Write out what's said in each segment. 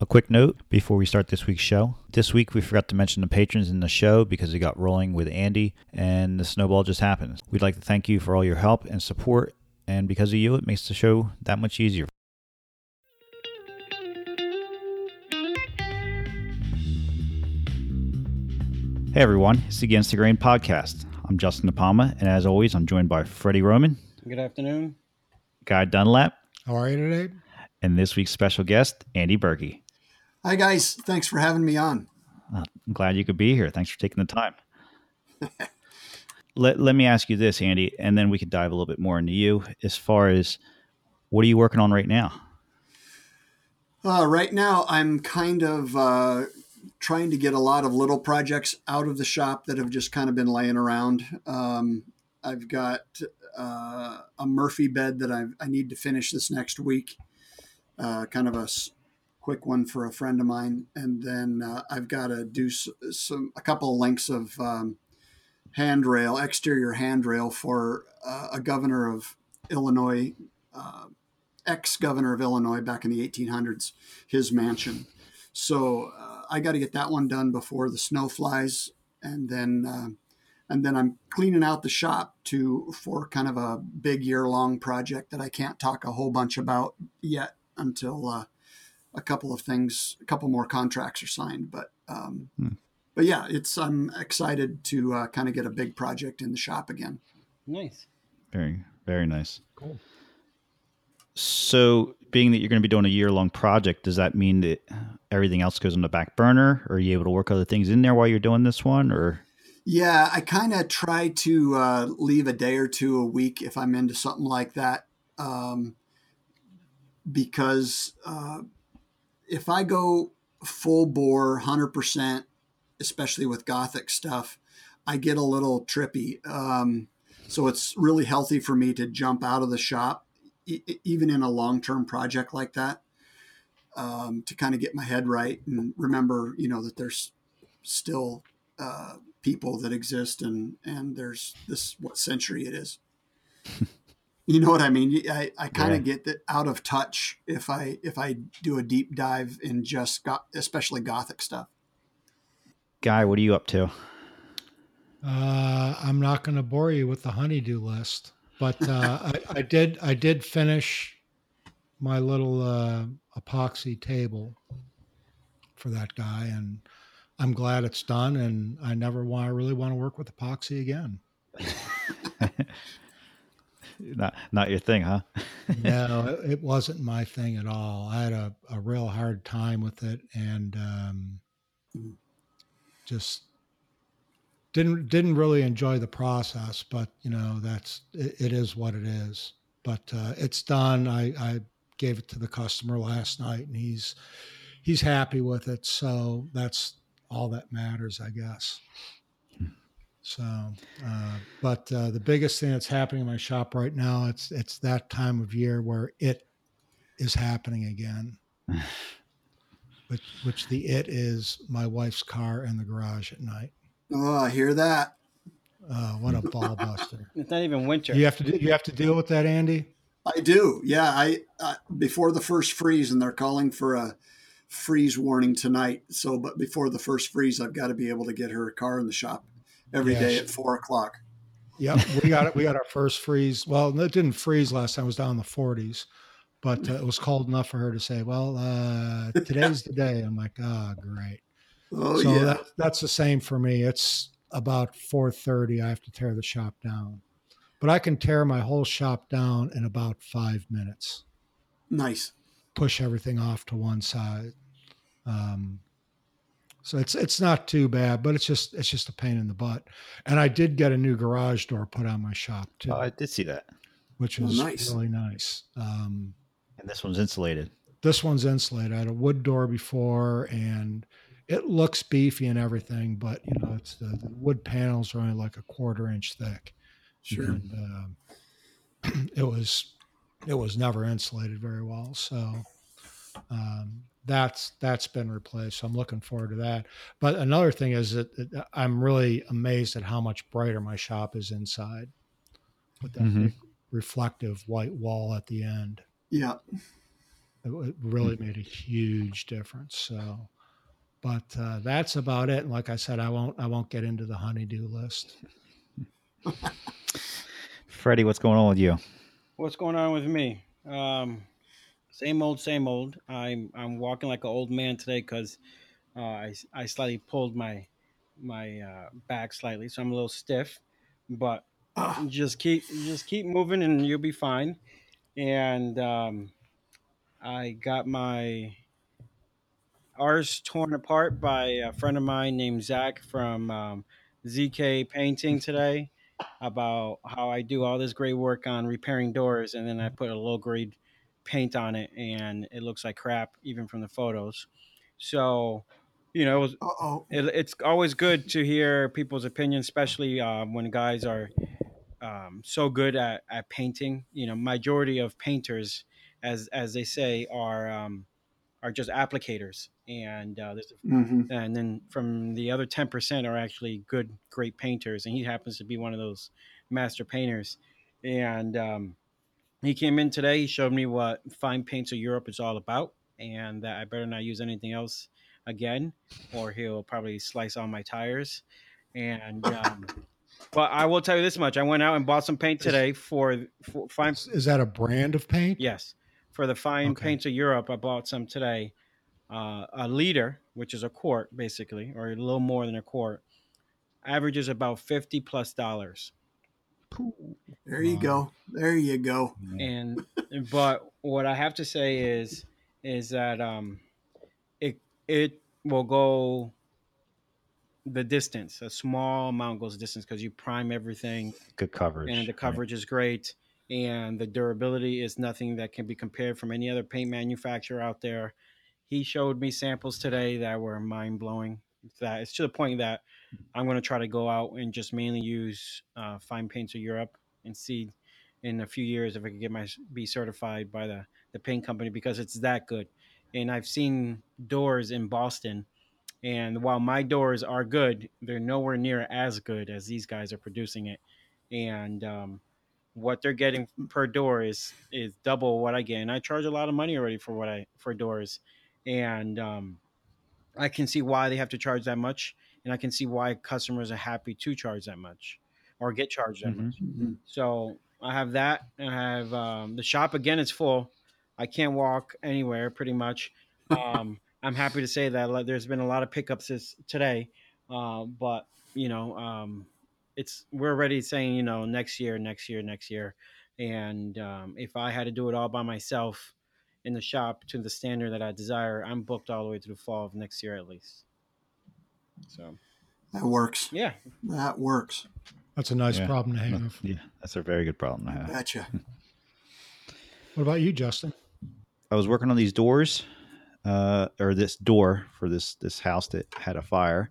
A quick note before we start this week's show. This week we forgot to mention the patrons in the show because it got rolling with Andy and the snowball just happened. We'd like to thank you for all your help and support, and because of you, it makes the show that much easier. Hey everyone, it's the Against the Grain podcast. I'm Justin Napama, and as always, I'm joined by Freddie Roman, Good afternoon. Guy Dunlap, How are you today? and this week's special guest, Andy Berkey. Hi, guys. Thanks for having me on. Uh, I'm glad you could be here. Thanks for taking the time. let, let me ask you this, Andy, and then we could dive a little bit more into you as far as what are you working on right now? Uh, right now, I'm kind of uh, trying to get a lot of little projects out of the shop that have just kind of been laying around. Um, I've got uh, a Murphy bed that i I need to finish this next week, uh, kind of a quick one for a friend of mine, and then uh, I've got to do s- some a couple of lengths of um, handrail, exterior handrail for uh, a governor of Illinois. Uh, ex-governor of Illinois back in the 1800s, his mansion. So uh, I got to get that one done before the snow flies, and then uh, and then I'm cleaning out the shop to for kind of a big year-long project that I can't talk a whole bunch about yet until uh, a couple of things, a couple more contracts are signed. But um, Hmm. but yeah, it's I'm excited to uh, kind of get a big project in the shop again. Nice. Very, very nice. Cool. So, being that you're going to be doing a year long project, does that mean that everything else goes on the back burner? Or are you able to work other things in there while you're doing this one? Or Yeah, I kind of try to uh, leave a day or two a week if I'm into something like that, um, because uh, if I go full bore, hundred percent, especially with gothic stuff, I get a little trippy. Um, so it's really healthy for me to jump out of the shop, e- even in a long term project like that, um, to kind of get my head right and remember, you know, that there's still uh, people that exist and and there's this what century it is you know what i mean i, I kind Yeah. of get that out of touch if i if i do a deep dive in just got especially gothic stuff Guy, what are you up to? Uh, I'm not going to bore you with the honeydew list, but uh, I, I did I did finish my little uh, epoxy table for that guy, and I'm glad it's done. And I never want I really want to work with epoxy again. Not, not your thing, huh? no, it, wasn't my thing at all. I had a, a real hard time with it, and um, just didn't didn't really enjoy the process. But you know, that's it, it is what it is. But uh, it's done. I, I gave it to the customer last night, and he's he's happy with it. So that's all that matters, I guess. So, uh, but uh, the biggest thing that's happening in my shop right now, it's it's that time of year where it is happening again. which which the it is my wife's car in the garage at night. oh i hear that Uh, what a ball buster! It's not even winter. You have to do, you have to deal with that, Andy. i do yeah i uh, before the first freeze and they're calling for a freeze warning tonight so but before the first freeze i've got to be able to get her car in the shop every day Yeah. at four o'clock Yep, we got it. We got our first freeze. Well, it didn't freeze last time; it was down in the 40s, but uh, it was cold enough for her to say, "Well, uh, today's the day." I'm like, "Ah, great." oh so yeah that, that's the same for me. It's about 4:30. I have to tear the shop down, but I can tear my whole shop down in about five minutes. nice Push everything off to one side. Um, so it's it's not too bad, but it's just it's just a pain in the butt. And I did get a new garage door put on my shop too, Oh, I did see that. which Oh, was nice. really nice. Um, And this one's insulated. this one's insulated. I had a wood door before, and it looks beefy and everything, but you know, it's the, the wood panels are only like a quarter inch thick, sure and um, it was it was never insulated very well. So um, that's that's been replaced. So I'm looking forward to that. But another thing is that, that I'm really amazed at how much brighter my shop is inside with that Mhm. reflective white wall at the end. yeah it, it really made a huge difference. So, but uh, that's about it. And like I said, I won't I won't get into the honeydew list. Freddie, what's going on with you? What's going on with me? Um, same old, same old. I'm I'm walking like an old man today because uh, I I slightly pulled my my uh, back slightly, so I'm a little stiff. But Ah, just keep just keep moving, and you'll be fine. And um, I got my ours torn apart by a friend of mine named Zach from um, ZK Painting today about how I do all this great work on repairing doors and then I put a low grade paint on it and it looks like crap even from the photos. So, you know, it was, it, it's always good to hear people's opinions, especially um, when guys are um, so good at, at painting. You know, majority of painters, as as they say, are um, are just applicators, and uh, there's hmm and then from the other 10% are actually good great painters and he happens to be one of those master painters and um, he came in today he showed me what fine paints of europe is all about and that i better not use anything else again or he'll probably slice all my tires and um, but i will tell you this much i went out and bought some paint today for, for fine Is, is that a brand of paint? Yes, for the fine Okay. paints of Europe, I bought some today. Uh, a liter, which is a quart basically, or a little more than a quart, averages about fifty plus dollars. There you go. There you go. And but what I have to say is, is that um, it it will go the distance. A small amount goes distance because you prime everything Good coverage. and the right? coverage is great and the durability is nothing that can be compared from any other paint manufacturer out there he showed me samples today that were mind-blowing that it's to the point that i'm going to try to go out and just mainly use uh, fine paints of europe and see in a few years if i could get my be certified by the the paint company because it's that good. And i've seen doors in boston and while my doors are good they're nowhere near as good as these guys are producing it. And um, what they're getting per door is is double what I get, and I charge a lot of money already for what I for doors, and um, I can see why they have to charge that much, and I can see why customers are happy to charge that much, or get charged that Mhm. much. Mhm. So I have that. I have um, the shop again. It's full. I can't walk anywhere pretty much. Um, I'm happy to say that like, there's been a lot of pickups this, today, uh, but you know, um, it's we're already saying you know next year, next year, next year, and um, if I had to do it all by myself in the shop to the standard that I desire, I'm booked all the way to the fall of next year at least. So That works. yeah, That works. That's a nice Yeah. problem to have. Yeah, that's a very good problem to have. Gotcha. What about you, Justin? I was working on these doors, uh, or this door for this this house that had a fire,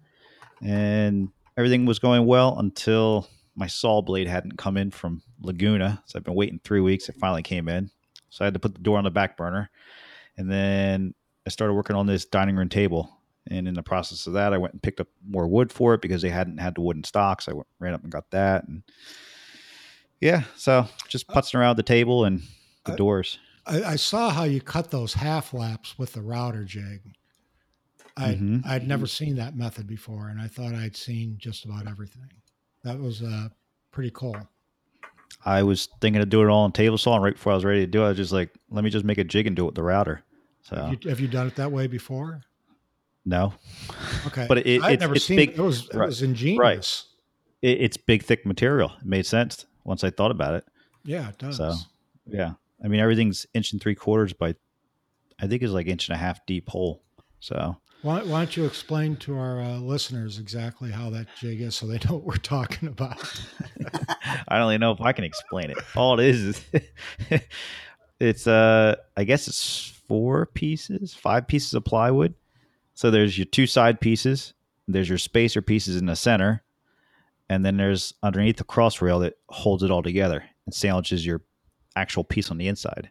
and everything was going well until my saw blade hadn't come in from Laguna. So I've been waiting three weeks. It finally came in, so I had to put the door on the back burner, and then I started working on this dining room table. And in the process of that, I went and picked up more wood for it because they hadn't had the wooden stocks. I went, ran up and got that, and yeah, so just putzing around the table and the Uh, doors. I, I saw how you cut those half laps with the router jig. I Mhm. I'd never seen that method before, and I thought I'd seen just about everything. That was uh, pretty cool. I was thinking of doing it all on table saw, and right before I was ready to do it, I was just like, let me just make a jig and do it with the router. So Have, you, have you done it that way before? No, Okay, But it- it's- never it's seen big- it. It was it right, was ingenious. it, it's big, thick material. It made sense once I thought about it. Yeah, it does. So yeah, I mean everything's inch and three quarters by, I think it's like inch and a half deep hole. So Why, why don't you explain to our uh, listeners exactly how that jig is so they know what we're talking about? I don't even know if I can explain it. All it is is it's uh I guess it's four pieces, five pieces of plywood. So there's your two side pieces, there's your spacer pieces in the center, and then there's underneath the cross rail that holds it all together and sandwiches your actual piece on the inside.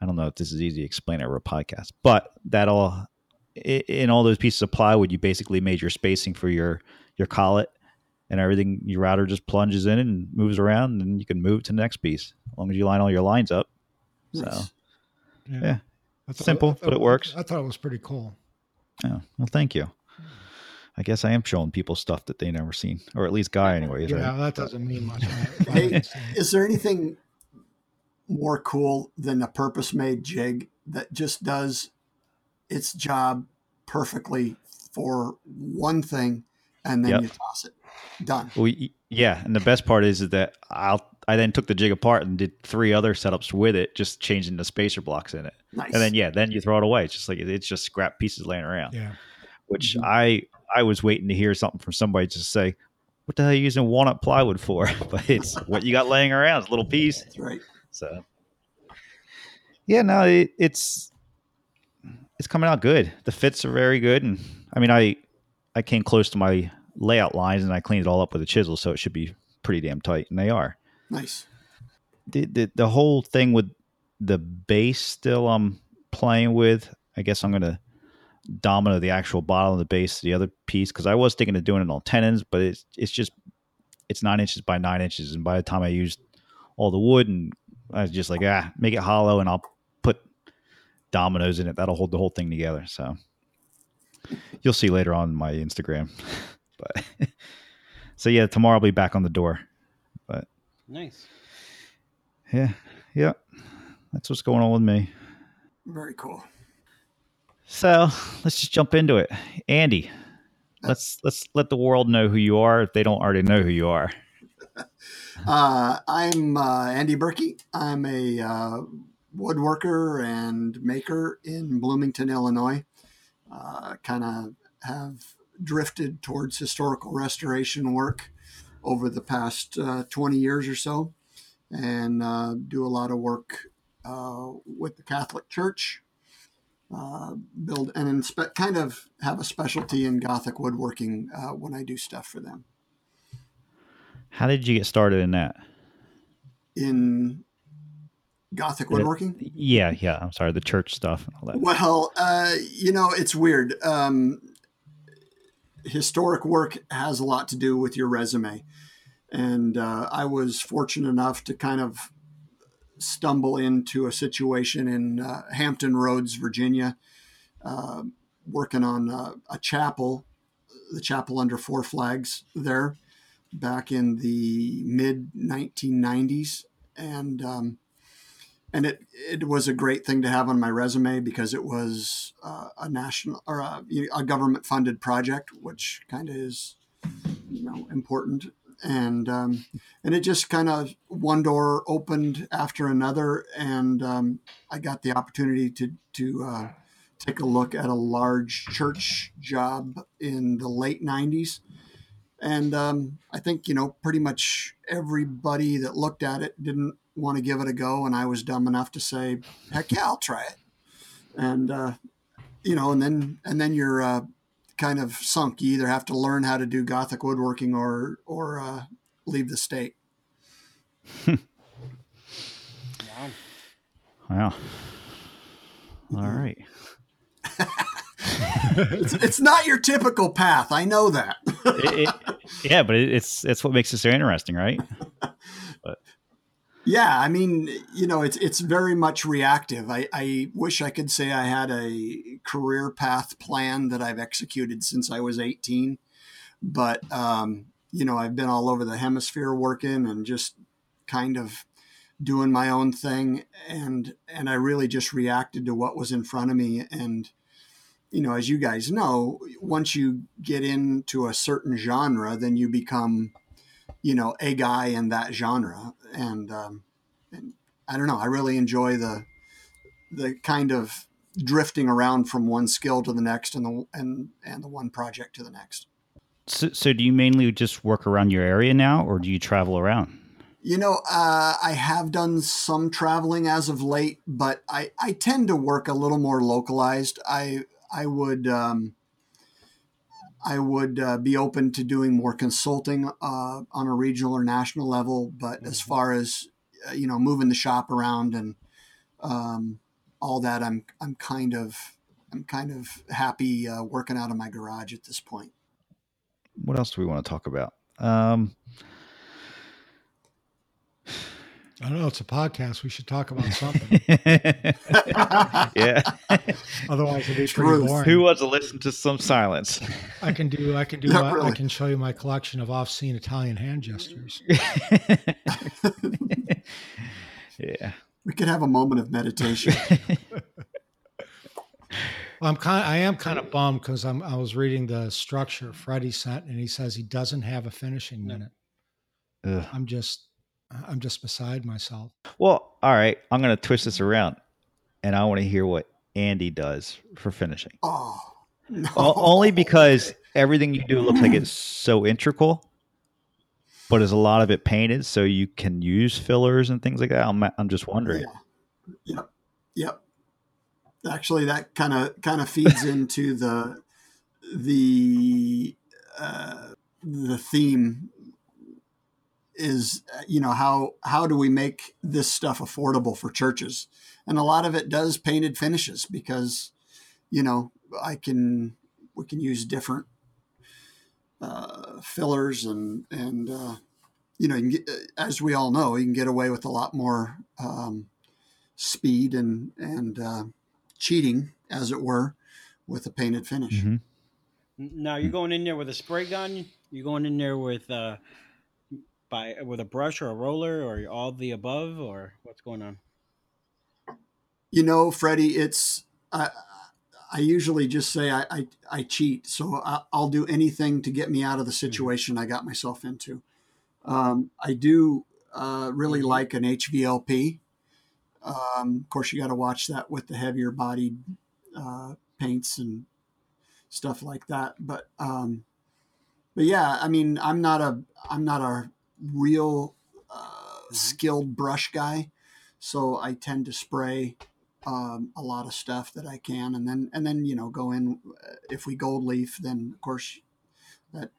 I don't know if this is easy to explain over a podcast, but that all in all those pieces of plywood, you basically made your spacing for your your collet and everything your router just plunges in and moves around and you can move to the next piece as long as you line all your lines up so Nice. yeah I thought- Simple, thought- but it works. I thought it was pretty cool. Oh, well, thank you. I guess I am showing people stuff that they never seen, or at least Guy, anyways. Yeah, Right? that doesn't mean much. I- I Hey, haven't seen it. Is there anything more cool than a purpose made jig that just does its job perfectly for one thing and then Yep. you toss it? Done. Well, y- yeah, and the best part is that I'll I then took the jig apart and did three other setups with it, just changing the spacer blocks in it, Nice. and then yeah, then you throw it away. It's just like it's just scrap pieces laying around. Yeah. Which Mhm. I I was waiting to hear something from somebody to say, "What the hell are you using walnut plywood for?" but it's what you got laying around. It's a little piece. That's right. So yeah, no, it, it's it's coming out good. The fits are very good, and I mean, I I came close to my layout lines and I cleaned it all up with a chisel, so it should be pretty damn tight, and they are. Nice. The the, the whole thing with the base still I'm playing with. I guess I'm gonna domino the actual bottom of the base to the other piece because I was thinking of doing it on tenons, but it's it's just it's nine inches by nine inches, and by the time I used all the wood and I was just like, ah, make it hollow, and I'll put dominoes in it. That'll hold the whole thing together. So you'll see later on my Instagram. but so yeah, tomorrow I'll be back on the door. Nice. Yeah, yeah, that's what's going on with me. Very cool. So let's just jump into it, Andy. Let's let's let the world know who you are if they don't already know who you are. Uh, I'm uh, Andy Berkey. I'm a uh, woodworker and maker in Bloomington, Illinois. Uh, kind of have drifted towards historical restoration work over the past uh, 20 years or so, and uh, do a lot of work uh, with the Catholic Church. Uh, build and inspect, kind of have a specialty in Gothic woodworking uh, when I do stuff for them. How did you get started in that? In Gothic woodworking, Yeah, yeah. I'm sorry, the church stuff and all that. Well, uh, you know, it's weird. Um, historic work has a lot to do with your resume. And uh, I was fortunate enough to kind of stumble into a situation in uh, Hampton Roads, Virginia, uh, working on uh, a chapel, the chapel under Four Flags there back in the mid 1990s. And um, and it it was a great thing to have on my resume because it was uh, a national or a, a government funded project, which kind of is you know important. And um, and it just kind of one door opened after another, and um, I got the opportunity to to uh, take a look at a large church job in the late '90s. And um, I think you know pretty much everybody that looked at it didn't want to give it a go, and I was dumb enough to say, "Heck yeah, I'll try it." And uh, you know, and then and then you're uh, kind of sunk. You either have to learn how to do Gothic woodworking or or uh, leave the state. Wow. Wow. All right. It's, it's not your typical path. I know that. It- it- yeah, but it, it's it's what makes it so interesting, right? Yeah, I mean, you know, it's it's very much reactive. I, I wish I could say I had a career path plan that I've executed since I was 18, but um, you know, I've been all over the hemisphere working and just kind of doing my own thing, and and I really just reacted to what was in front of me. And you know, as you guys know, once you get into a certain genre, then you become you know a guy in that genre. And um, and I don't know I really enjoy the the kind of drifting around from one skill to the next and the and and the one project to the next. So, so do you mainly just work around your area now, or do you travel around? you know uh, I have done some traveling as of late but I I tend to work a little more localized. I I would um, I would uh, be open to doing more consulting uh, on a regional or national level, but as far as uh, you know, moving the shop around and um, all that, I'm I'm kind of I'm kind of happy uh, working out of my garage at this point. What else do we want to talk about? Um, I don't know. It's a podcast. We should talk about something. yeah. Otherwise, it'd be Truth. pretty boring. Who wants to listen to some silence? I can do. I can do. Not my, really. I can show you my collection of off-scene Italian hand gestures. yeah. We could have a moment of meditation. Well, I'm kind. Of, I am kind of bummed because I'm. I was reading the structure Freddie sent, and he says he doesn't have a finishing minute. Ugh. I'm just. I'm just beside myself. Well, all right. I'm going to twist this around, and I want to hear what Andy does for finishing. Oh, no. O- Only because everything you do looks like it's so integral, but is a lot of it painted, so you can use fillers and things like that. I'm, I'm just wondering. Yeah. Yep. Yep. Actually, that kind of kind of feeds into the the uh, the theme is uh, you know how how do we make this stuff affordable for churches and a lot of it does painted finishes because you know i can we can use different uh, fillers and and uh, you know you can get, as we all know you can get away with a lot more um, speed and and uh, cheating as it were with a painted finish Mhm. Now you're going in there with a spray gun. You're going in there with uh, by with a brush or a roller or all the above or what's going on? you know freddie it's i i usually just say i i, I cheat so I, i'll do anything to get me out of the situation i got myself into um, i do uh, really Mhm. like an hvlp um, of course you got to watch that with the heavier bodied uh, paints and stuff like that but um, but yeah i mean i'm not a i'm not a real uh, skilled brush guy so i tend to spray um, a lot of stuff that I can, and then and then you know go in. uh, If we gold leaf, then of course that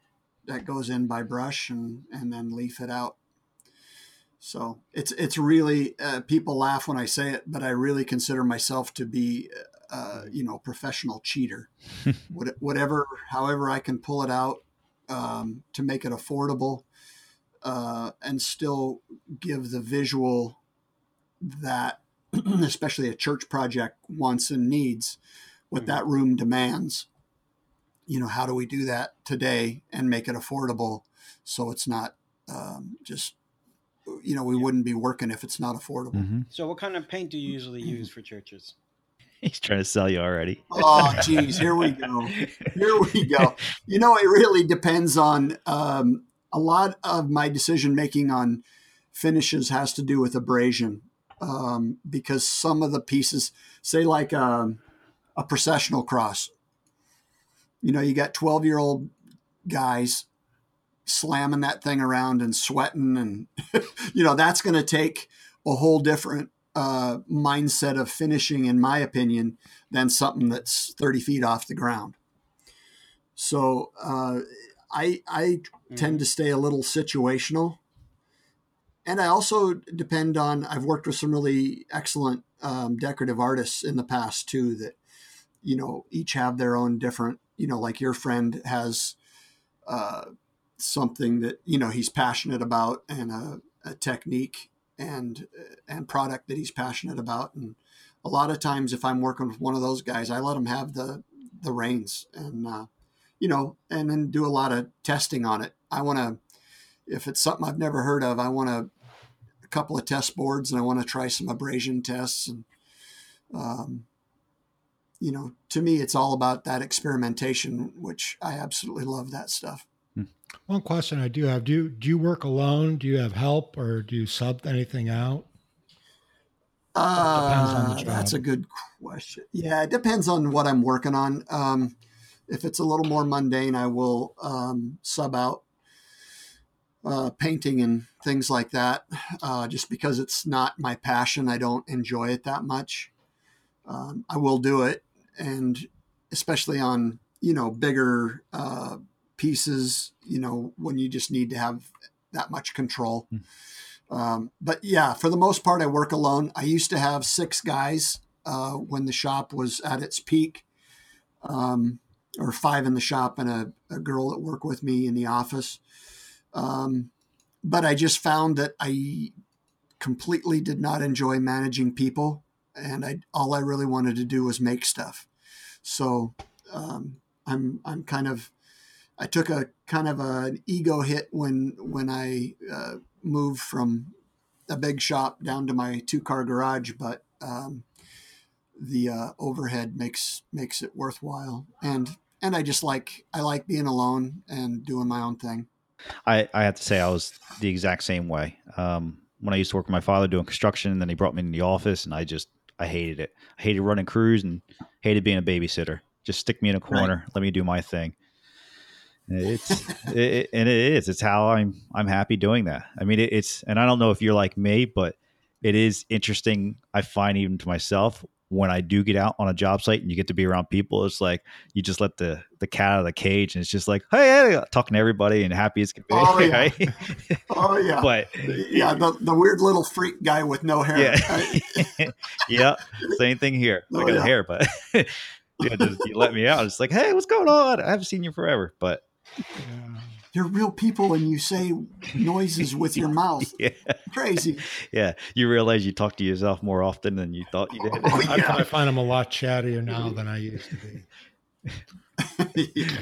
that goes in by brush and and then leaf it out. So it's it's really uh, people laugh when I say it, but I really consider myself to be uh, you know professional cheater. What- Whatever, however I can pull it out um, to make it affordable uh, and still give the visual that especially a church project wants and needs, what Mhm. that room demands. You know, how do we do that today and make it affordable so it's not um, just, you know, we Yeah. wouldn't be working if it's not affordable. Mhm. So what kind of paint do you usually use for churches? He's trying to sell you already. Oh, geez, here we go. Here we go. You know, it really depends on um, a lot of my decision making on finishes has to do with abrasion um, because some of the pieces, say like um, a processional cross, you know, you got 12 year old guys slamming that thing around and sweating and you know that's going to take a whole different uh, mindset of finishing in my opinion than something that's 30 feet off the ground. So uh, i i tend to stay a little situational. And i also depend on i've worked with some really excellent um, decorative artists in the past too that you know each have their own different you know like your friend has uh, something that you know he's passionate about and a, a technique and and product that he's passionate about. And a lot of times if i'm working with one of those guys i let him have the the reins. And uh, you know and then do a lot of testing on it i want to if it's something i've never heard of i want to a couple of test boards and i want to try some abrasion tests and um, you know to me it's all about that experimentation which i absolutely love that stuff One question I do have: Do you, do you work alone? Do you have help, or do you sub anything out? Depends on the Uh, That's a good question. Yeah, it depends on what I'm working on. Um, if it's a little more mundane, I will um, sub out uh, painting and things like that. Uh, just because it's not my passion, I don't enjoy it that much. Um, I will do it, and especially on you know bigger uh, pieces, you know when you just need to have that much control. Um, but yeah, for the most part, I work alone. I used to have six guys uh, when the shop was at its peak, um, or five in the shop and a, a girl that worked with me in the office. Um, but I just found that I completely did not enjoy managing people, and I all I really wanted to do was make stuff. So um, I'm I'm kind of I took a kind of a, an ego hit when when I uh, moved from a big shop down to my two car garage, but um, the uh, overhead makes makes it worthwhile. And and I just like I like being alone and doing my own thing. I, I have to say I was the exact same way. Um, when I used to work with my father doing construction, and then he brought me in the office, and I just I hated it. I hated running crews and hated being a babysitter. Just stick me in a corner, right. let me do my thing. It's it, and it is. It's how I'm I'm happy doing that. I mean, it, it's and I don't know if you're like me, but it is interesting. I find even to myself when I do get out on a job site and you get to be around people, it's like you just let the the cat out of the cage, and it's just like, hey, hey talking to everybody and happy as can be. Oh yeah, right? oh yeah. But yeah, the, the weird little freak guy with no hair. Yeah, yeah. Same thing here. Oh, I got yeah. hair, but you, just, you let me out. It's like, hey, what's going on? I haven't seen you forever, but yeah. You're real people and you say noises with your mouth. Yeah. Crazy. Yeah. You realize you talk to yourself more often than you thought you did. Oh, yeah. I, I, find I'm a lot chattier now than I used to be. yeah.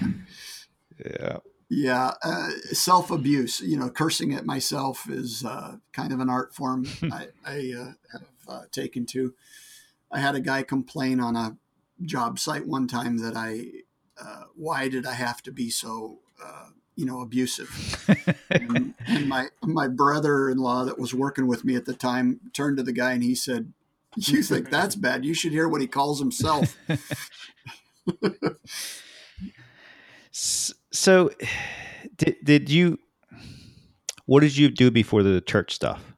Yeah. Yeah. Uh, Self abuse, you know, cursing at myself is uh, kind of an art form I, I uh, have uh, taken to. I had a guy complain on a job site one time that I, uh, why did I have to be so uh, you know abusive. And, and, my my brother-in-law that was working with me at the time turned to the guy and he said you think that's bad? You should hear what he calls himself. So did, did you what did you do before the church stuff?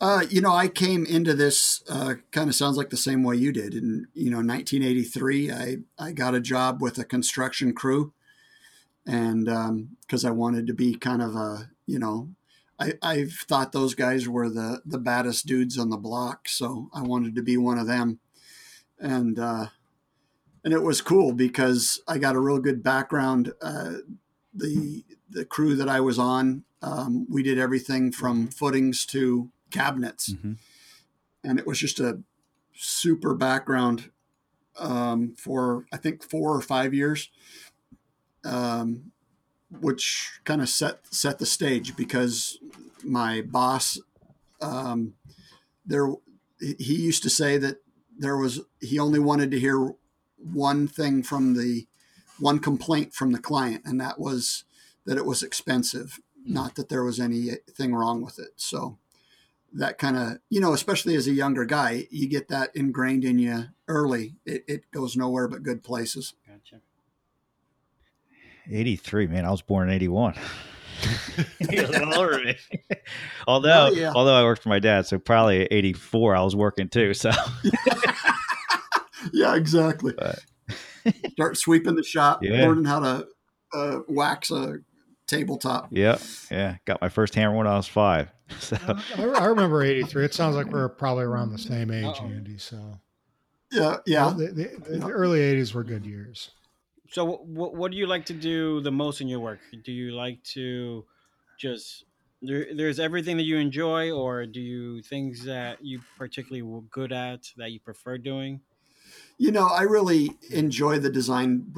Uh, you know, I came into this uh, kind of sounds like the same way you did. In you know, 1983, I I got a job with a construction crew, and because um, I wanted to be kind of a you know I, I've thought those guys were the the baddest dudes on the block, so I wanted to be one of them, and uh, and it was cool because I got a real good background. Uh, the the crew that I was on, um, we did everything from footings to cabinets, mm-hmm. and it was just a super background um, for I think four or five years um, which kind of set set the stage because my boss um, there he used to say that there was he only wanted to hear one thing from the one complaint from the client and that was that it was expensive not that there was anything wrong with it. So that kind of you know especially as a younger guy you get that ingrained in you early. It, it goes nowhere but good places 83, man. I was born in 81. although, oh, yeah. although I worked for my dad, so probably 84, I was working too. So, yeah, exactly. But. Start sweeping the shop, yeah. learning how to uh, wax a tabletop. Yeah, yeah. Got my first hammer when I was five. So I, I remember '83. It sounds like we're probably around the same age, Uh-oh. Andy. So yeah, yeah. the, the, the early '80s were good years. So, what what do you like to do the most in your work? Do you like to just there, there's everything that you enjoy, or do you things that you particularly were good at that you prefer doing? You know, I really enjoy the design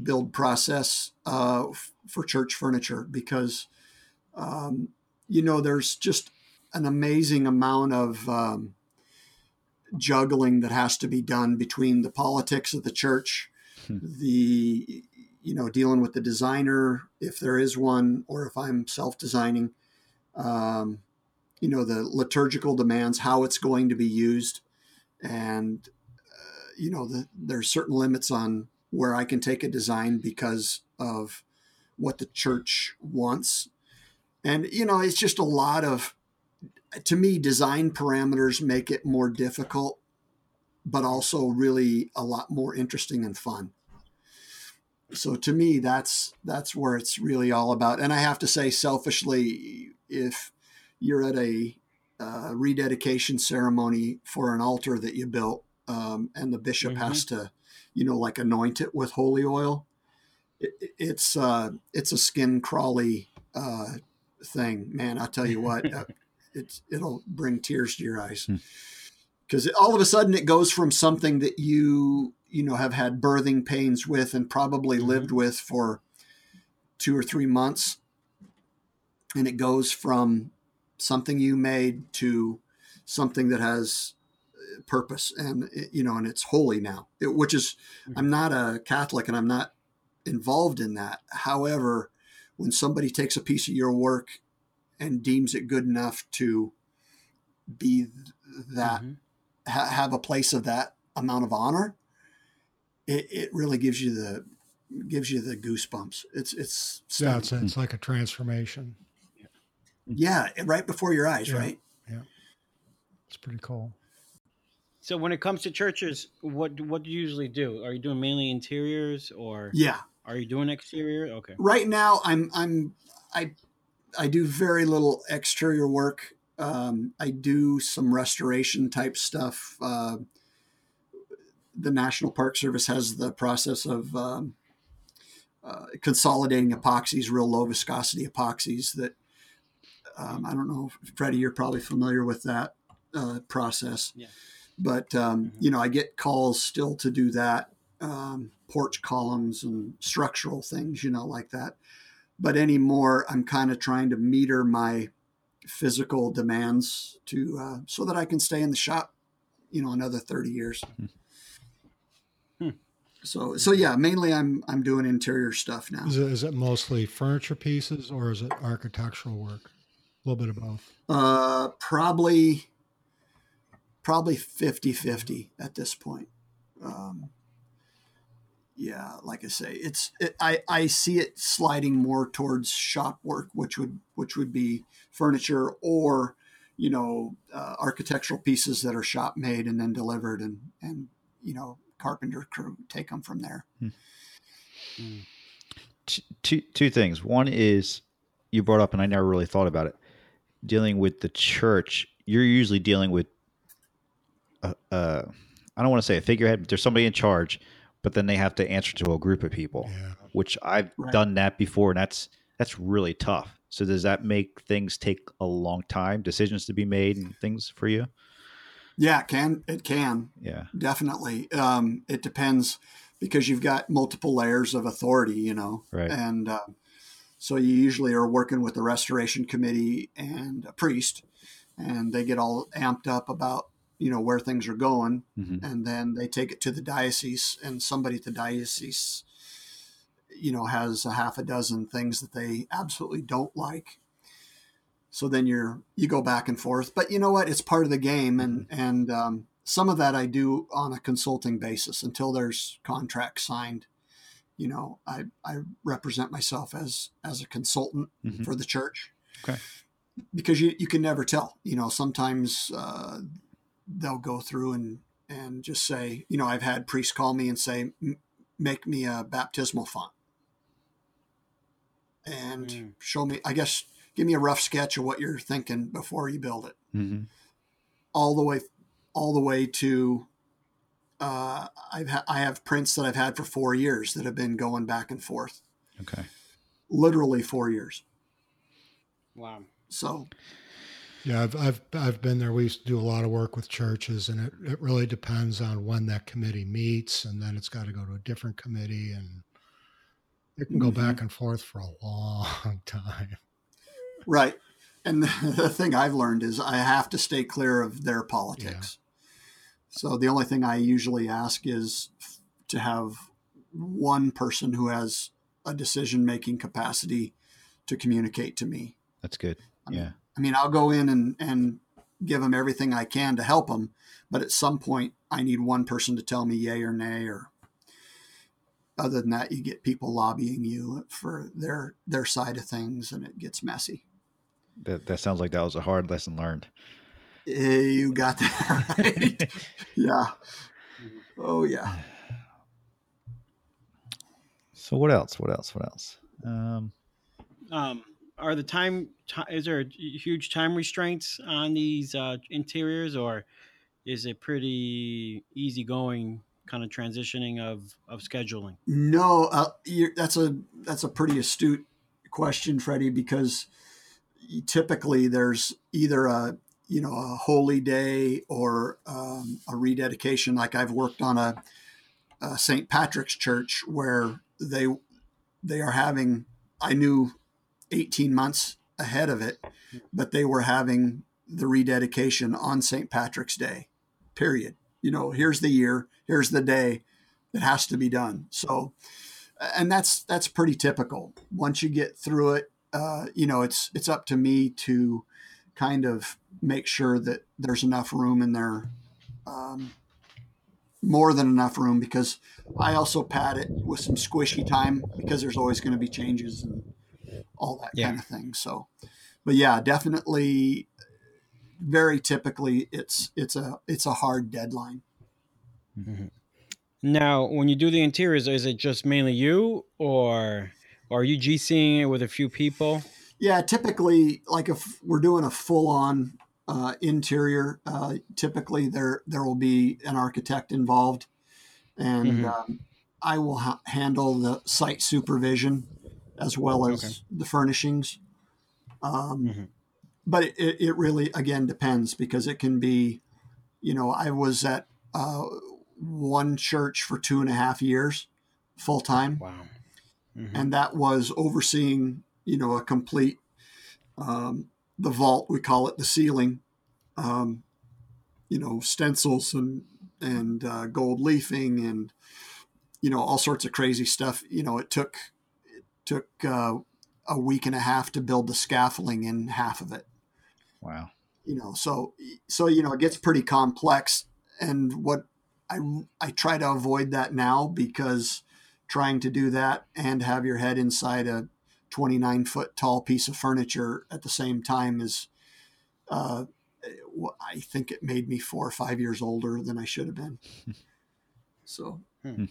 build process uh, for church furniture because, um, you know, there's just an amazing amount of um, juggling that has to be done between the politics of the church Hmm. the you know dealing with the designer if there is one or if i'm self-designing um, you know the liturgical demands how it's going to be used and uh, you know the, there's certain limits on where i can take a design because of what the church wants and you know it's just a lot of to me design parameters make it more difficult but also really a lot more interesting and fun. So to me, that's that's where it's really all about. And I have to say, selfishly, if you're at a uh, rededication ceremony for an altar that you built, um, and the bishop mm-hmm. has to, you know, like anoint it with holy oil, it, it's uh, it's a skin crawly uh, thing, man. I'll tell you what. Uh, it's it'll bring tears to your eyes Hmm. because all of a sudden it goes from something that you you know have had birthing pains with and probably Mhm. lived with for two or three months and it goes from something you made to something that has uh, purpose and you know and it's holy now it, which is i'm not a catholic and i'm not involved in that however when somebody takes a piece of your work and deems it good enough to be th- that Mhm. ha- have a place of that amount of honor it, it really gives you the gives you the goosebumps it's it's Yeah, it's, it's like a transformation. yeah right before your eyes Yeah. right Yeah, It's pretty cool. So when it comes to churches, what what do you usually do? Are you doing mainly interiors or yeah are you doing exterior? Okay. right now i'm i'm i i do very little exterior work um, i do some restoration type stuff uh, the national park service has the process of um, uh, consolidating epoxies real low viscosity epoxies that um, i don't know freddie you're probably familiar with that uh, process Yeah. but um, Mhm. you know i get calls still to do that um, porch columns and structural things, you know, like that. But anymore, I'm kind of trying to meter my physical demands to uh, so that I can stay in the shop, you know, another 30 years. Hmm. So, so yeah, mainly I'm I'm doing interior stuff now. Is it, is it mostly furniture pieces or is it architectural work? A little bit of both. Uh, probably, probably 50 50 at this point. Um, yeah, like I say, it's, it, I, I see it sliding more towards shop work, which would, which would be furniture or, you know, uh, architectural pieces that are shop made and then delivered and, and, you know, carpenter crew take them from there. Mm. Two two things. One is you brought up, and I never really thought about it. Dealing with the church, you're usually dealing with. Uh, uh, I don't want to say a figurehead, but there's somebody in charge, but then they have to answer to a group of people, Yeah. which I've Right. done that before, and that's that's really tough. So does that make things take a long time, decisions to be made, and things for you? Yeah, it can, it can. Yeah. definitely um, it depends because you've got multiple layers of authority you know Right. and uh, so you usually are working with the restoration committee and a priest and they get all amped up about you know where things are going hmm and then they take it to the diocese and somebody at the diocese you know has a half a dozen things that they absolutely don't like so then you're you go back and forth. But you know what? It's part of the game and and um, some of that i do on a consulting basis until there's contracts signed. You know i i represent myself as as a consultant hmm for the church. Okay. because you, you can never tell. You know sometimes uh, they'll go through and and just say you know i've had priests call me and say make me a baptismal font. And Mm. show me i guess give me a rough sketch of what you're thinking before you build it hmm all the way all the way to uh, I've ha- I have prints that I've had for four years that have been going back and forth, Okay. literally four years. Wow. So Yeah, I've, I've I've been there. We used to do a lot of work with churches, and it, it really depends on when that committee meets, and then it's got to go to a different committee, and it can go Mhm. back and forth for a long time. Right. And the thing I've learned is I have to stay clear of their politics. So the only thing I usually ask is to have one person who has a decision making capacity to communicate to me. That's good. I mean, Yeah. I mean, I'll go in and, and give them everything I can to help them, but at some point I need one person to tell me yay or nay or other than that you get people lobbying you for their their side of things and it gets messy. That that sounds like that was a hard lesson learned. Eh, You got that right. yeah. Oh yeah. So what else? What else? What else? Um, Um, are the time, ti is there huge time restraints on these uh, interiors, or is it pretty easygoing kind of transitioning of of scheduling? No, uh, you're, that's a that's a pretty astute question, Freddie, because typically there's either a you know a holy day or um, a rededication. Like I've worked on a, a St. Patrick's Church where they they are having. I knew 18 months ahead of it, but they were having the rededication on St. Patrick's Day. Period. You know, here's the year, here's the day that has to be done. So, and that's that's pretty typical. Once you get through it, uh, you know, it's it's up to me to kind of make sure that there's enough room in there, um, more than enough room, because I also pad it with some squishy time because there's always going to be changes and all that yeah. kind of thing. So, but yeah, definitely, very typically, it's it's a it's a hard deadline. Mm-hmm. Now, when you do the interiors, is it just mainly you, or, or are you GCing it with a few people? Yeah, typically, like if we're doing a full-on uh, interior, uh, typically there there will be an architect involved, and mm-hmm. um, I will ha- handle the site supervision as well as okay. the furnishings. Um, mm-hmm. But it, it really again depends because it can be, you know, I was at uh, one church for two and a half years, full time. Wow. Mm-hmm. And that was overseeing, you know, a complete, um, the vault, we call it the ceiling, um, you know, stencils and, and uh, gold leafing and, you know, all sorts of crazy stuff. You know, it took, it took uh, a week and a half to build the scaffolding in half of it. Wow. You know, so, so, you know, it gets pretty complex. And what I, I try to avoid that now because trying to do that and have your head inside a 29 foot tall piece of furniture at the same time is, uh, I think it made me four or five years older than I should have been. So, hmm.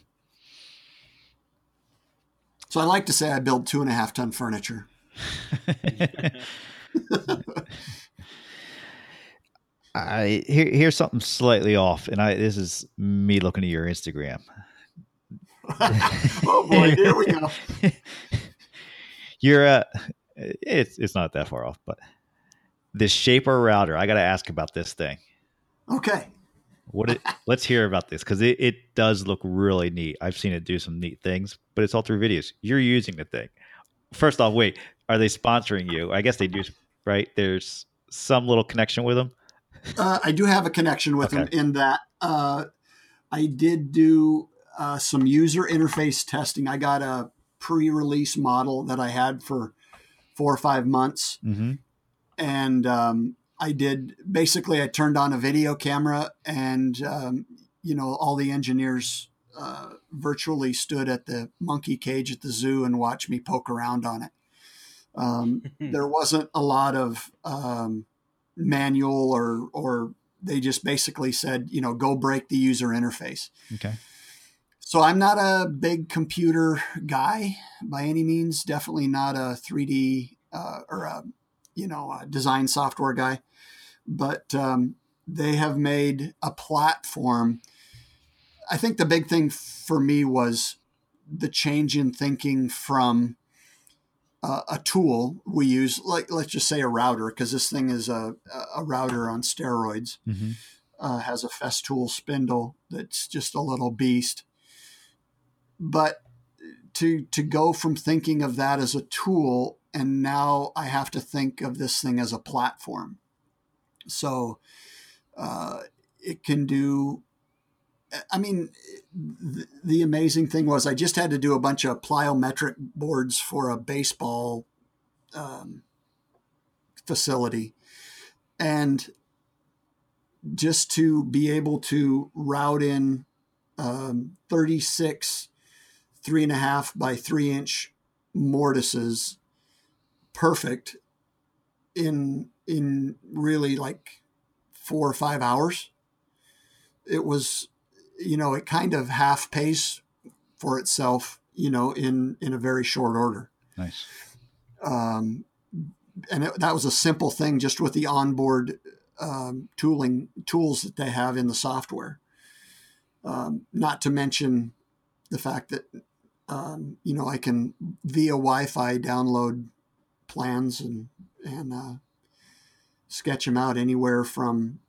so I like to say I build two and a half ton furniture. I here, here's something slightly off, and I this is me looking at your Instagram. oh boy, here we go. You're uh it's it's not that far off, but this shaper router. I got to ask about this thing. Okay. What it? let's hear about this because it, it does look really neat. I've seen it do some neat things, but it's all through videos. You're using the thing. First off, wait, are they sponsoring you? I guess they do, right? There's some little connection with them. Uh, I do have a connection with okay. them in that uh, I did do uh, some user interface testing. I got a pre-release model that I had for four or five months, mm-hmm. and um, I did basically I turned on a video camera, and um, you know all the engineers uh, virtually stood at the monkey cage at the zoo and watched me poke around on it. Um, there wasn't a lot of um, manual or or they just basically said, you know, go break the user interface. Okay. So I'm not a big computer guy by any means. Definitely not a 3D uh, or a you know a design software guy. But um, they have made a platform. I think the big thing for me was the change in thinking from uh, a tool we use, like let's just say a router, because this thing is a, a router on steroids. Mm-hmm. Uh, has a Festool spindle that's just a little beast. But to to go from thinking of that as a tool and now I have to think of this thing as a platform. So uh, it can do I mean, the, the, amazing thing was I just had to do a bunch of plyometric boards for a baseball um, facility. And just to be able to route in um, 36 three and a half by three inch mortises perfect in in really like four or five hours it was you know, it kind of half pace for itself, you know, in in a very short order. Nice. Um, and it, that was a simple thing, just with the onboard um, tooling tools that they have in the software. Um, not to mention the fact that um, you know I can via Wi-Fi download plans and and uh, sketch them out anywhere from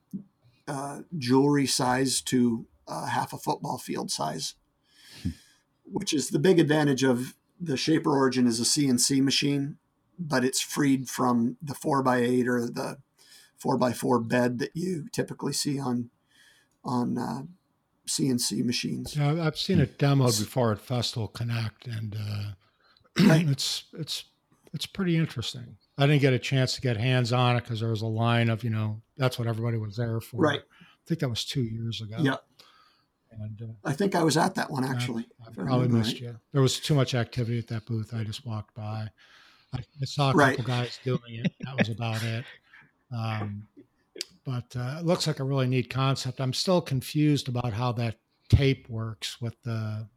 uh, jewelry size to uh, half a football field size, which is the big advantage of the Shaper Origin is a CNC machine, but it's freed from the four by eight or the four by four bed that you typically see on on uh, CNC machines. Yeah, I've seen it demoed before at Festool Connect, and uh, it's it's it's pretty interesting. I didn't get a chance to get hands on it because there was a line of you know that's what everybody was there for. Right. I think that was two years ago. Yeah. And uh, I think I was at that one actually. I I probably missed right. you. There was too much activity at that booth. I just walked by. I, I saw a Right. couple guys doing it. That was about it. Um, but uh, it looks like a really neat concept. I'm still confused about how that tape works with the.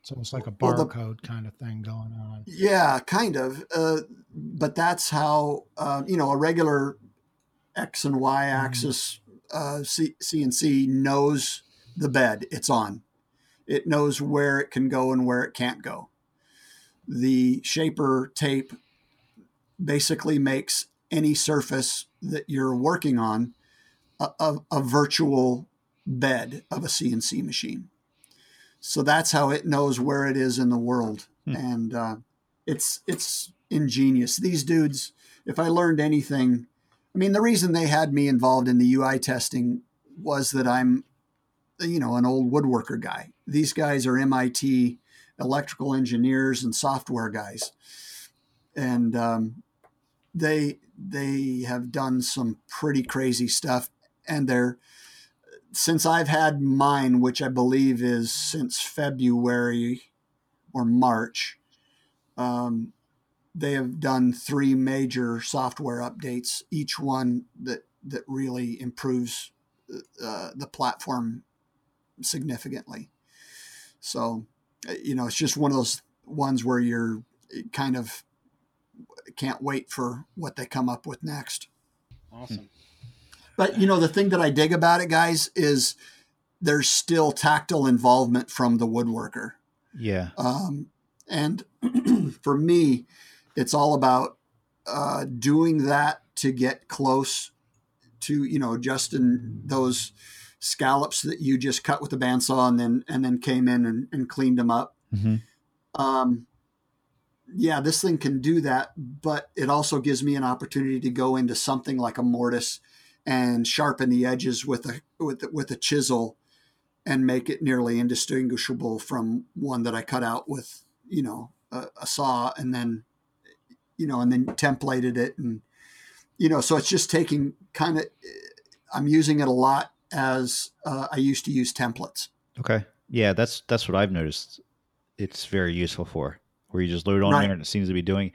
It's almost like a Well, the- barcode kind of thing going on. Yeah, kind of. Uh, but that's how uh, you know a regular X and Y axis uh, C- CNC knows the bed it's on. It knows where it can go and where it can't go. The shaper tape basically makes any surface that you're working on a, a, a virtual bed of a CNC machine. So that's how it knows where it is in the world, Hmm. and uh, it's it's ingenious. These dudes, if I learned anything, I mean, the reason they had me involved in the UI testing was that I'm, you know, an old woodworker guy. These guys are MIT electrical engineers and software guys, and um, they they have done some pretty crazy stuff, and they're since I've had mine, which I believe is since February or March, um, they have done three major software updates, each one that that really improves uh, the platform significantly. So, you know, it's just one of those ones where you're kind of can't wait for what they come up with next. Awesome. But you know, the thing that I dig about it, guys, is there's still tactile involvement from the woodworker. Yeah. Um, and for me, it's all about uh, doing that to get close to you know just in those scallops that you just cut with the bandsaw and then and then came in and, and cleaned them up. hmm Um, yeah, this thing can do that, but it also gives me an opportunity to go into something like a mortise and sharpen the edges with a with with a chisel and make it nearly indistinguishable from one that I cut out with you know a, a saw and then you know and then templated it and you know so it's just taking kind of I'm using it a lot as uh, I used to use templates. Okay. Yeah, that's that's what I've noticed. It's very useful for where you just load it on Right. there and it seems to be doing.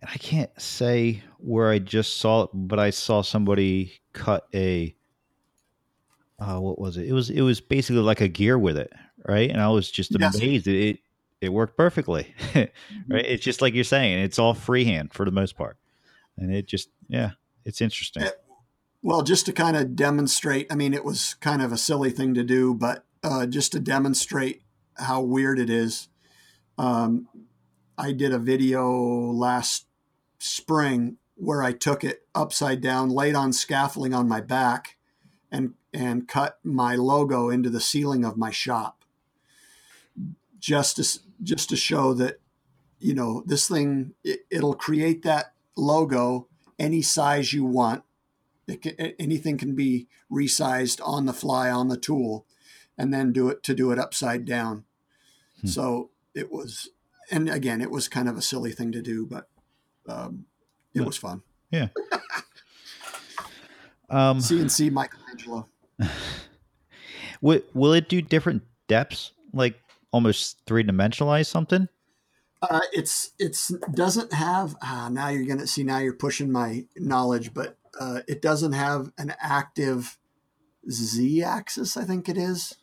And I can't say where I just saw it, but I saw somebody cut a. Uh, what was it? It was it was basically like a gear with it, right? And I was just amazed. It it, it worked perfectly, right? It's just like you're saying. It's all freehand for the most part, and it just yeah, it's interesting. Eh, Well, just to kind of demonstrate, I mean, it was kind of a silly thing to do, but uh, just to demonstrate how weird it is, um, I did a video last spring where I took it upside down, laid on scaffolding on my back, and and cut my logo into the ceiling of my shop, just to just to show that, you know, this thing it, it'll create that logo any size you want. It can, anything can be resized on the fly on the tool and then do it to do it upside down. Hmm. so it was and again it was kind of a silly thing to do but um, it was fun Yeah. Um, cnc michelangelo will, will it do different depths, like almost three dimensionalize something? uh, it's it's doesn't have ah, now you're gonna see now you're pushing my knowledge but uh, it doesn't have an active z axis i think it is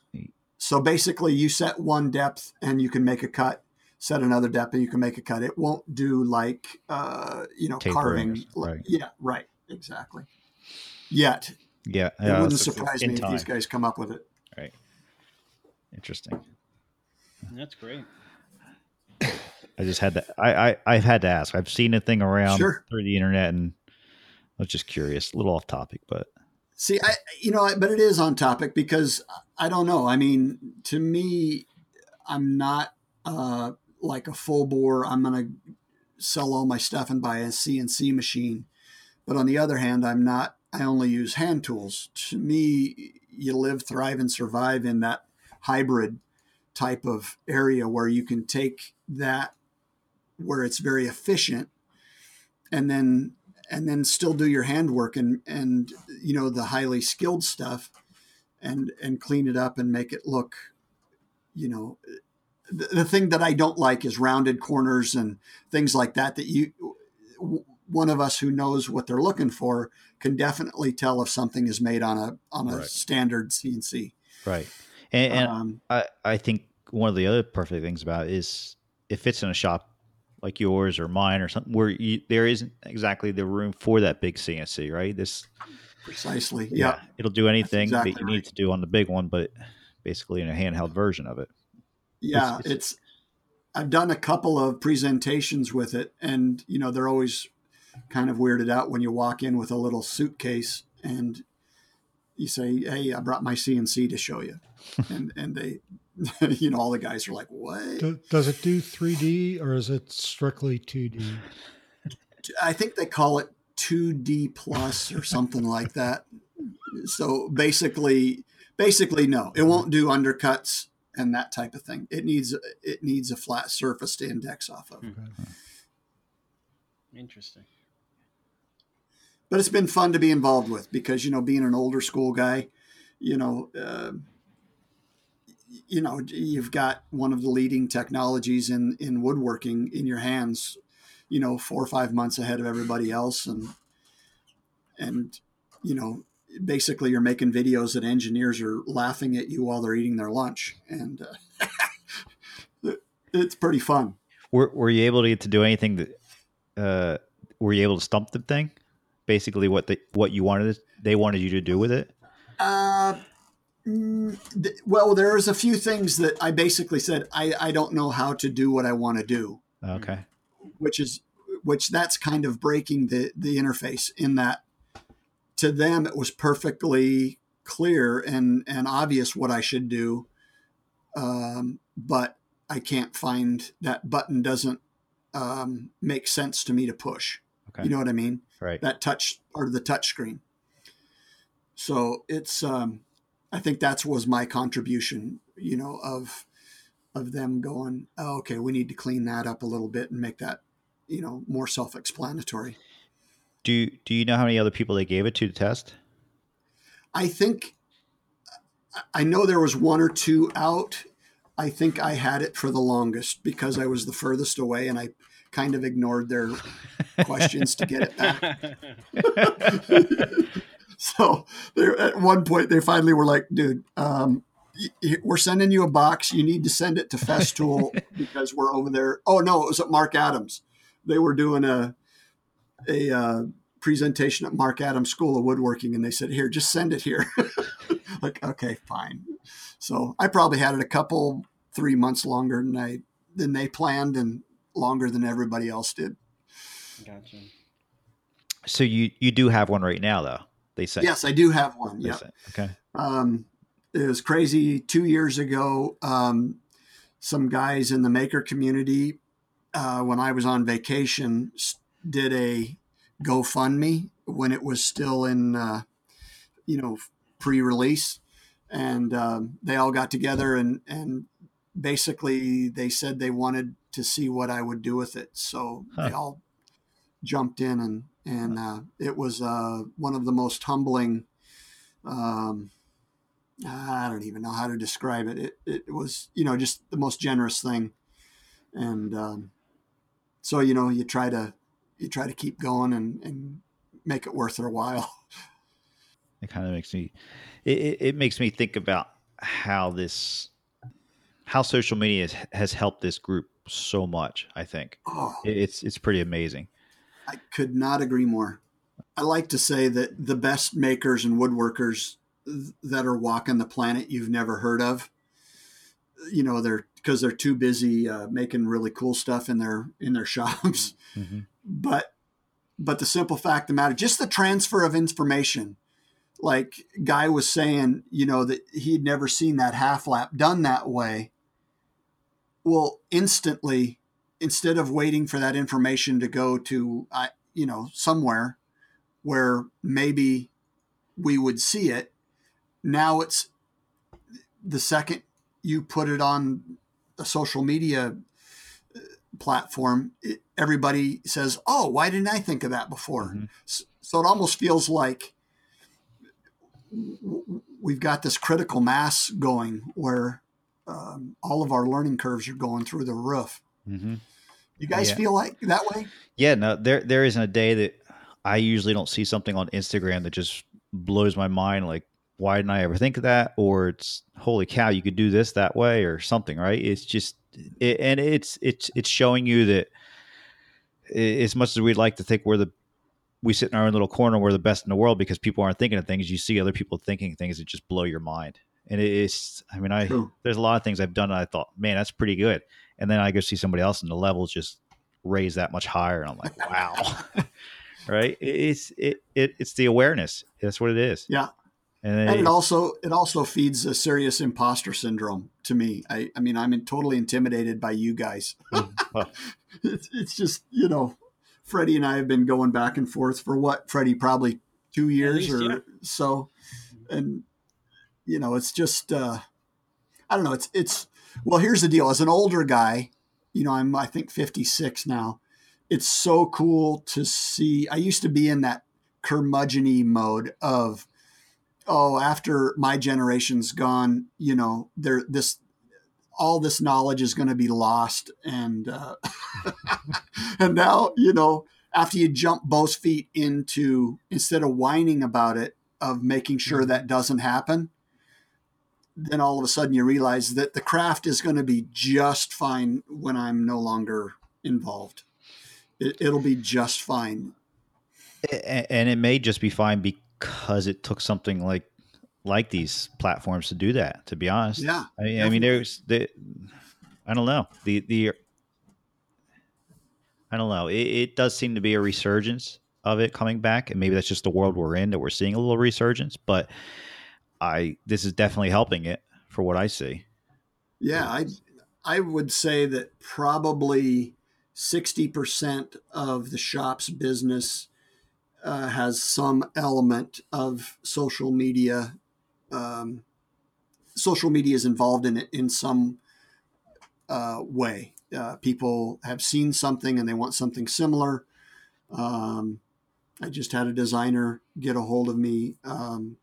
so basically you set one depth and you can make a cut set another depth and you can make a cut it won't do like uh, you know Tapering, carving right. yeah right exactly yet Yeah, it yeah, wouldn't so surprise in me if these guys come up with it Right. Interesting. That's great. I just had to. I, I I've had to ask. I've seen a thing around Sure. through the internet, and I was just curious. A little off topic, but See, I you know, but it is on topic because I don't know. I mean, to me, I'm not uh, like a full bore. I'm gonna sell all my stuff and buy a CNC machine. But on the other hand, I'm not. I only use hand tools. To me, you live, thrive, and survive in that hybrid type of area where you can take that where it's very efficient and then and then still do your handwork and and you know the highly skilled stuff and and clean it up and make it look you know the, thing that i don't like is rounded corners and things like that that you one of us who knows what they're looking for can definitely tell if something is made on a on a Right. standard cnc right. And, and um, I I think one of the other perfect things about it is if it's in a shop like yours or mine or something where you, there isn't exactly the room for that big CNC, right? This precisely yeah it'll do anything exactly that you right. need to do on the big one, but basically in a handheld version of it. Yeah It's- it's, i've done a couple of presentations with it and you know they're always kind of weirded out when you walk in with a little suitcase and you say hey i brought my cnc to show you. And and they you know all the guys are like what? Do, does it do 3D or is it strictly 2D? i think they call it 2d plus or something like that. So basically basically no it won't do undercuts and that type of thing. It needs it needs a flat surface to index off of. Interesting. but it's been fun to be involved with because you know being an older school guy you know uh, you know you've got one of the leading technologies in in woodworking in your hands you know four or five months ahead of everybody else and and you know basically you're making videos that engineers are laughing at you while they're eating their lunch and uh, it's pretty fun Were, were you able to get to do anything that uh, were you able to stump the thing? Basically, what they what you wanted they wanted you to do with it. Uh, mm, th- well, there's a few things that I basically said I, I don't know how to do what I want to do, Okay, which is which that's kind of breaking the the interface in that to them it was perfectly clear and and obvious what I should do, um, but I can't find that button doesn't um, make sense to me to push. okay, You know what I mean? right. that touch part of the touch screen. So it's um, I think that's was my contribution, you know, of of them going, oh, okay, we need to clean that up a little bit and make that, you know, more self-explanatory. Do you, do you know how many other people they gave it to to test? I think I know there was one or two out. I think I had it for the longest because I was the furthest away and I kind of ignored their questions to get it back. so at one point they finally were like, dude, um, we're sending you a box. You need to send it to Festool because we're over there. Oh no, it was at Mark Adams. They were doing a a uh, presentation at Mark Adams School of Woodworking, and they said, "Here, just send it here." like, okay, fine. So I probably had it a couple, three months longer than I than they planned, and longer than everybody else did. Gotcha. So you you do have one right now, though. They say Yes, I do have one. Yeah. Okay. Um, it was crazy. Two years ago, um, some guys in the maker community, uh, when I was on vacation, s- did a GoFundMe when it was still in, uh, you know, pre-release, and um, they all got together and and basically they said they wanted to see what I would do with it. So they all jumped in and and uh, it was uh, one of the most humbling um, I don't even know how to describe it. It, it was, you know, just the most generous thing. And um, so, you know, you try to, you try to keep going and, and make it worth their while. It kind of makes me it, it, makes me think about how this how social media has, has helped this group so much. I think Oh, it's it's pretty amazing. I could not agree more. I like to say that the best makers and woodworkers that are walking the planet you've never heard of, you know, they're because they're too busy uh, making really cool stuff in their in their shops. Mm-hmm. But but the simple fact of the matter, just the transfer of information. Like Guy was saying, you know that he'd never seen that half lap done that way. Well, instantly, instead of waiting for that information to go to, uh, you know, somewhere where maybe we would see it, now it's the second you put it on a social media uh, platform, it, everybody says, "Oh, why didn't I think of that before?" Mhm. So it almost feels like we've got this critical mass going where um, all of our learning curves are going through the roof. Mm-hmm. You guys Yeah. feel like that way? Yeah, no, there there isn't a day that I usually don't see something on Instagram that just blows my mind. Like, why didn't I ever think of that? Or it's holy cow, you could do this that way, or something, right? It's just, it, and it's it's it's showing you that as much as we'd like to think we're the we sit in our own little corner, we're the best in the world because people aren't thinking of things. You see other people thinking things that just blow your mind, and it's. I mean, I True. there's a lot of things I've done and I thought, man, that's pretty good, and then I go see somebody else and the levels just raise that much higher, and I'm like, wow, right? It's it, it it's the awareness. That's what it is. Yeah. And, And it it, also it also feeds a serious imposter syndrome to me. I, I mean, I'm in- totally intimidated by you guys. it's, it's just you know, Freddie and I have been going back and forth for what Freddie probably two years least, or yeah. so, and you know, it's just uh, I don't know. It's it's well. Here's the deal. As an older guy, you know, I'm I think 56 now. It's so cool to see. I used to be in that curmudgeony mode of oh after my generation's gone you know there this all this knowledge is going to be lost and uh, and now you know after you jump both feet into instead of whining about it of making sure that doesn't happen then all of a sudden you realize that the craft is going to be just fine when i'm no longer involved. It, it'll be just fine. And it may just be fine because it took something like like these platforms to do that. To be honest, yeah I mean, I mean, there's the, I don't know the the, I don't know. It, it does seem to be a resurgence of it coming back, and maybe that's just the world we're in that we're seeing a little resurgence. But I, this is definitely helping it for what I see. Yeah, I I would say that probably sixty percent of the shop's business uh, has some element of social media. Um, social media is involved in it in some uh, way. Uh, people have seen something and they want something similar. Um, I just had a designer get a hold of me, um,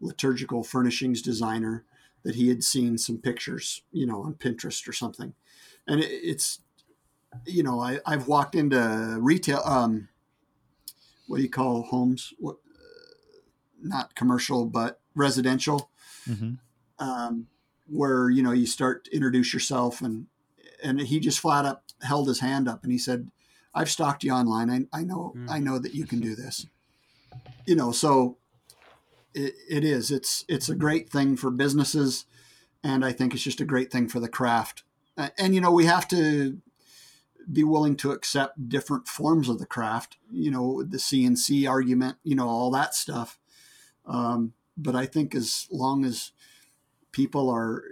liturgical furnishings designer that he had seen some pictures, you know, on Pinterest or something. And it, it's, you know, I, I've walked into retail, um, what do you call homes? What, uh, not commercial, but residential, Mm-hmm. um, where, you know, you start to introduce yourself and, and he just flat up held his hand up and he said, I've stalked you online. I, I know, Mm. I know that you can do this, you know, so it, it is, it's, it's a great thing for businesses. And I think it's just a great thing for the craft. Uh, and, you know, we have to be willing to accept different forms of the craft, you know, the CNC argument, you know, all that stuff. Um, but I think as long as people are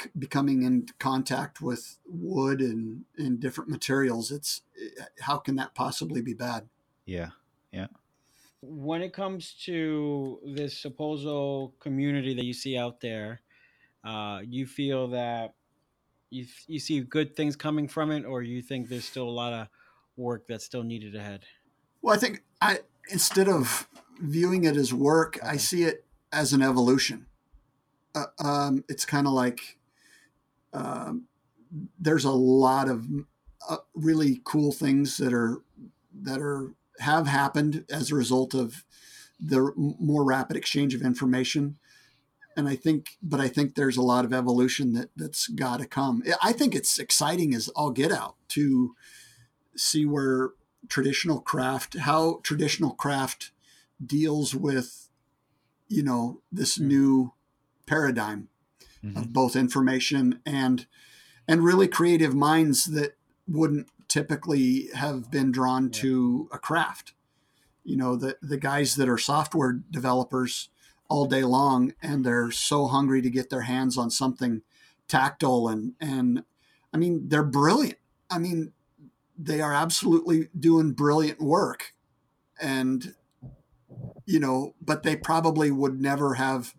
c- becoming in contact with wood and, and different materials, it's how can that possibly be bad? Yeah. Yeah. When it comes to this supposed community that you see out there, uh, you feel that you you see good things coming from it, or you think there's still a lot of work that's still needed ahead? Well, I think I instead of viewing it as work, I see it as an evolution. Uh, um, it's kind of like um, there's a lot of uh, really cool things that are that are have happened as a result of the more rapid exchange of information. And I think, but I think there's a lot of evolution that that's got to come. I think it's exciting as all get out to see where traditional craft, how traditional craft deals with, you know, this Mm. new paradigm Mhm. of both information and and really creative minds that wouldn't typically have been drawn Yeah. to a craft. You know, the the guys that are software developers all day long and they're so hungry to get their hands on something tactile and and I mean they're brilliant. I mean they are absolutely doing brilliant work and you know but they probably would never have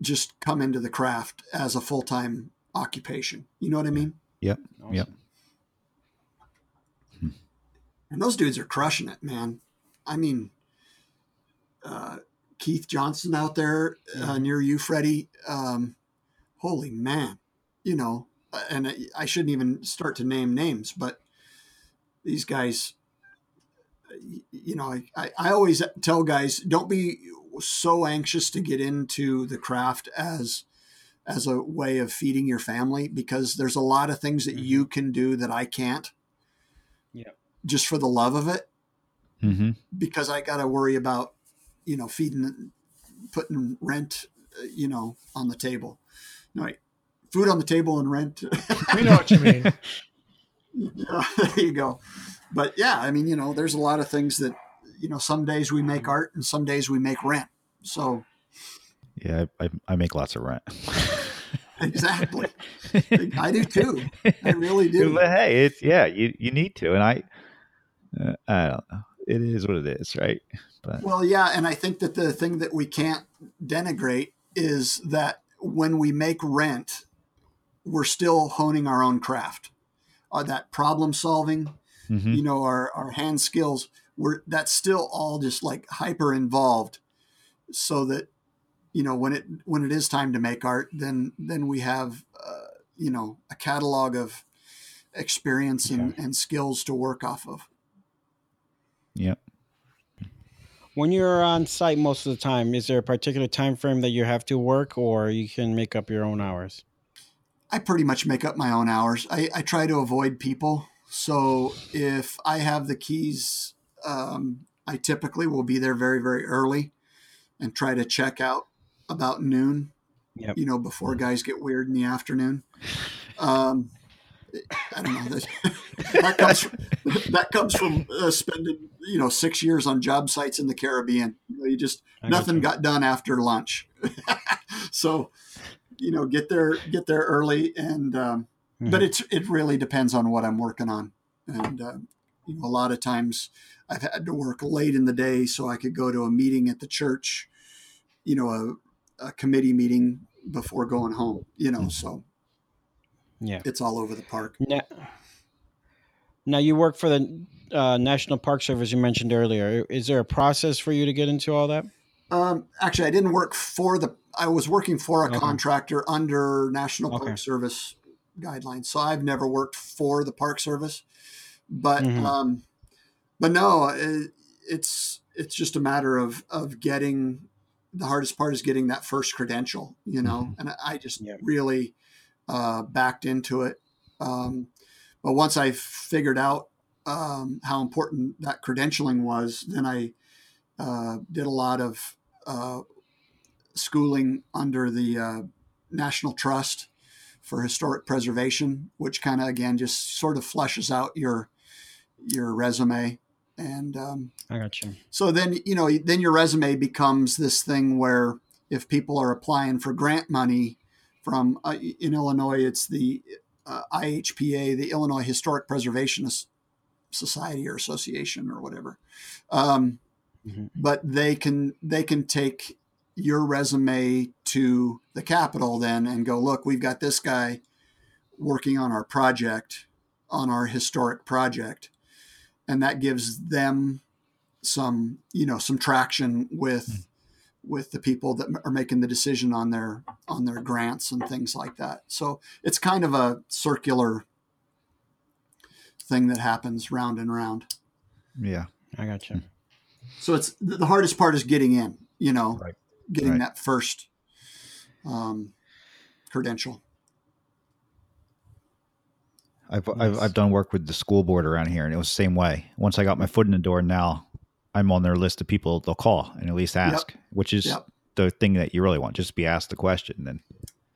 just come into the craft as a full-time occupation. You know what I mean? Awesome. Yep. And those dudes are crushing it, man. I mean, uh, Keith Johnson out there uh, Mhm. near you, Freddie. Um, holy man, you know. uh, And I- I shouldn't even start to name names, but these guys, you know, I, I, always tell guys don't be so anxious to get into the craft as as a way of feeding your family because there's a lot of things that Mhm. you can do that I can't. Yeah. Just for the love of it, Mm-hmm. because I got to worry about, you know, feeding, putting rent, uh, you know, on the table. No, wait, food on the table and rent. We know what you mean. Yeah, there you go. But yeah, I mean, you know, there's a lot of things that, you know, some days we make art and some days we make rent. So Yeah, I, I, I make lots of rent. exactly, I do too. I really do. But hey, it's yeah, you you need to, and I, uh, I don't know. It is what it is, right? But Well, yeah, and I think that the thing that we can't denigrate is that when we make rent, we're still honing our own craft. Uh, that problem solving, mhm. you know, our, our hand skills, we're that's still all just like hyper involved. So that, you know, when it when it is time to make art, then then we have uh, you know, a catalog of experience and, and skills to work off of. Yep. When you're on site most of the time, is there a particular time frame that you have to work, or you can make up your own hours? I pretty much make up my own hours. I, I try to avoid people. So if I have the keys, um, I typically will be there very, very early and try to check out about noon, Yep. you know, before guys get weird in the afternoon. Um, I don't know. That, that comes from, that comes from uh, spending, you know, six years on job sites in the Caribbean. You, know, you just I nothing got done after lunch. so, you know, get there, get there early, and um, but Mhm. it's it really depends on what I'm working on, and uh, you know, a lot of times I've had to work late in the day so I could go to a meeting at the church, you know, a, a committee meeting before going home. You know, so yeah. it's all over the park. Now, now you work for the uh, National Park Service. You mentioned earlier. Is there a process for you to get into all that? Um, actually, I didn't work for the. I was working for a Okay. contractor under National Okay. Park Service guidelines, so I've never worked for the Park Service. But Mhm. um, but no, it, it's it's just a matter of of getting. The hardest part is getting that first credential, you know, and I- I just Yeah. really uh, backed into it. Um, but once I figured out um, how important that credentialing was, then I uh, did a lot of uh, schooling under the uh, National Trust for Historic Preservation, which kind of again just sort of fleshes out your your resume, and um, I got you. so then you know then your resume becomes this thing where if people are applying for grant money from uh, in Illinois, it's the uh, IHPA, the Illinois Historic Preservation Society or Association or whatever. Um, Mhm. But they can they can take your resume to the Capitol then and go, look, we've got this guy working on our project, on our historic project, and that gives them some you know some traction with with the people that are making the decision on their on their grants and things like that so it's kind of a circular thing that happens round and round Yeah. I got you. so it's the the hardest part is getting in you know Right. getting Right. that first um, credential I've, I've I've done work with the school board around here, and it was the same way. Once I got my foot in the door, now I'm on their list of people they'll call and at least ask, which is Yep. the thing that you really want. Just be asked the question, then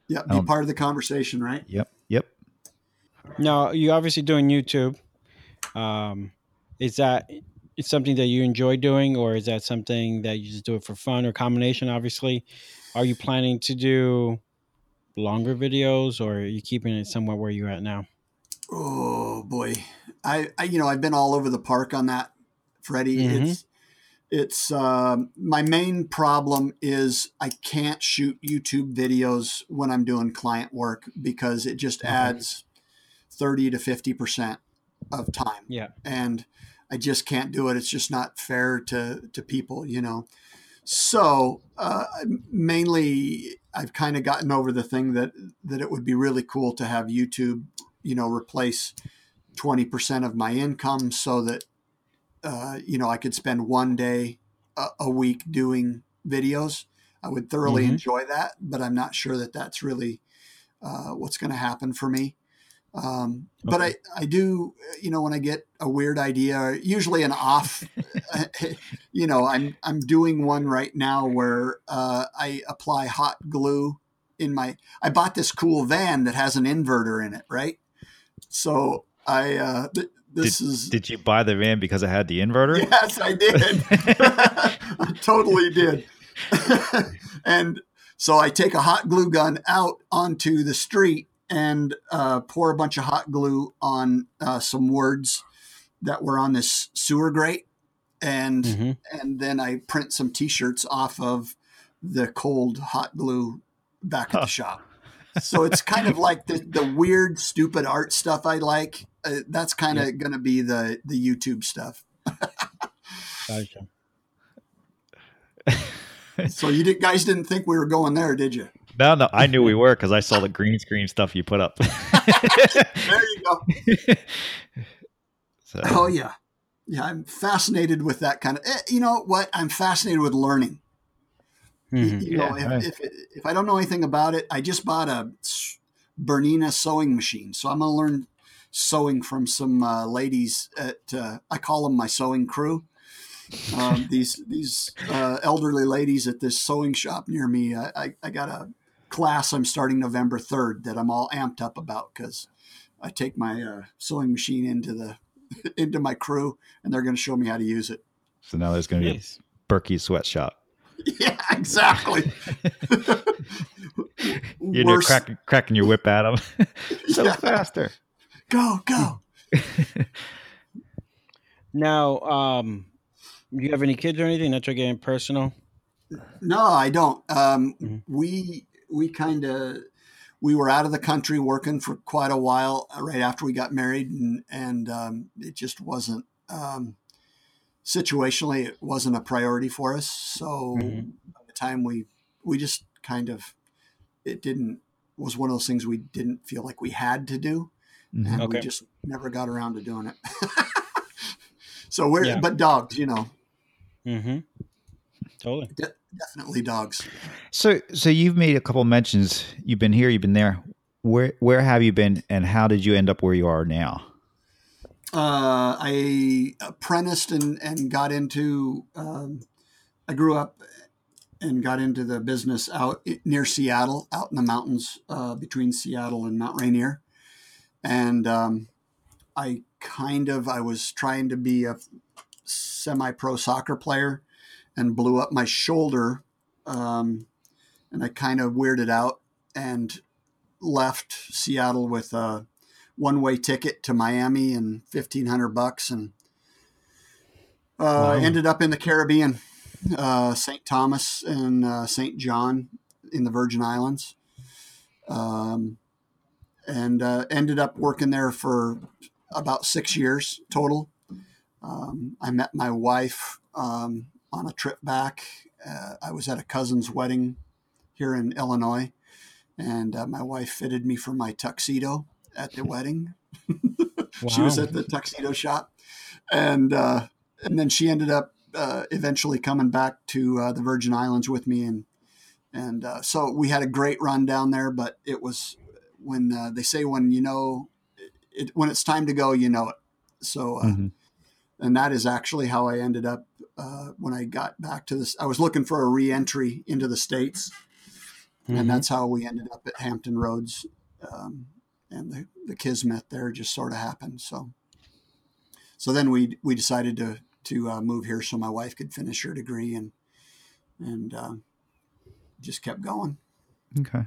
yeah be Um, part of the conversation right yep, yep, Now you're obviously doing YouTube. Um, is that it's something that you enjoy doing, or is that something that you just do it for fun or combination? Obviously, are you planning to do longer videos, or are you keeping it somewhere where you're at now? Oh boy, I, I you know I've been all over the park on that, Freddie. Mhm. It's it's um, my main problem is I can't shoot YouTube videos when I'm doing client work because it just adds thirty to fifty percent of time. Yeah. and I just can't do it. It's just not fair to to people, you know. So uh, mainly, I've kind of gotten over the thing that that it would be really cool to have YouTube, you know, replace twenty percent of my income, so that uh, you know I could spend one day a, a week doing videos. I would thoroughly Mhm. enjoy that, but I'm not sure that that's really uh, what's going to happen for me. Um, But I, I do, you know, when I get a weird idea, usually an off, you know, I'm I'm doing one right now where uh, I apply hot glue in my. I bought this cool van that has an inverter in it, right? So I uh, th- this is Did you buy the van because it had the inverter? yes, I did. I totally did. and so I take a hot glue gun out onto the street and uh, pour a bunch of hot glue on uh, some words that were on this sewer grate, and Mhm. and then I print some T-shirts off of the cold hot glue back at the shop. So it's kind of like the, the weird, stupid art stuff I like. Uh, that's kind of going to be the the YouTube stuff. Gotcha. So you did, guys didn't think we were going there, did you? No, no, I knew we were because I saw the green screen stuff you put up. There you go. So, Oh yeah, yeah. I'm fascinated with that kind of. eh, You know what? I'm fascinated with learning. You- Mhm. You know, Yeah, right. if, if if I don't know anything about it, I just bought a Bernina sewing machine, so I'm gonna learn sewing from some uh, ladies at. Uh, I call them my sewing crew. Um, these these uh, elderly ladies at this sewing shop near me. I, I, I got a class I'm starting November third that I'm all amped up about because I take my uh, sewing machine into the into my crew and they're going to show me how to use it. so now there's going to be Nice. a Berkey sweatshop. Yeah, exactly. You're Worse- cracking, cracking your whip at them. so Yeah. faster. Go, go. Now, um, do you have any kids or anything? Not trying to get personal. No, I don't. Um, Mhm. We we kind of we were out of the country working for quite a while uh, right after we got married, and and um, it just wasn't um, situationally it wasn't a priority for us. So Mhm. by the time we we just kind of it didn't was one of those things we didn't feel like we had to do, Mhm. and we just never got around to doing it. so we're Yeah. but dogs, you know, Mm-hmm. Totally. definitely dogs. So, so you've made a couple mentions. You've been here, you've been there. Where, where have you been, and how did you end up where you are now? Uh, I apprenticed and, and got into. Um, I grew up and got into the business out near Seattle, out in the mountains uh, between Seattle and Mount Rainier, and um, I kind of I was trying to be a semi-pro soccer player, and blew up my shoulder, um, and I kind of weirded out and left Seattle with a one way ticket to Miami and fifteen hundred bucks, and uh, Wow. ended up in the Caribbean, uh, St. Thomas and uh, St. John in the Virgin Islands, um, and uh, ended up working there for about six years total. Um, I met my wife um, on a trip back. Uh, I was at a cousin's wedding here in Illinois, and uh, my wife fitted me for my tuxedo at the wedding. She was at the tuxedo shop, and uh, and then she ended up uh, eventually coming back to uh, the Virgin Islands with me, and and uh, so we had a great run down there. But it was when uh, they say when you know it, when it's time to go, you know it. So uh, Mhm. and that is actually how I ended up uh, when I got back to this. I was looking for a re-entry into the states, Mhm. and that's how we ended up at Hampton Roads. Um, and the, the kismet there just sort of happened. So, so then we, we decided to, to uh, move here so my wife could finish her degree and, and uh, just kept going. Okay.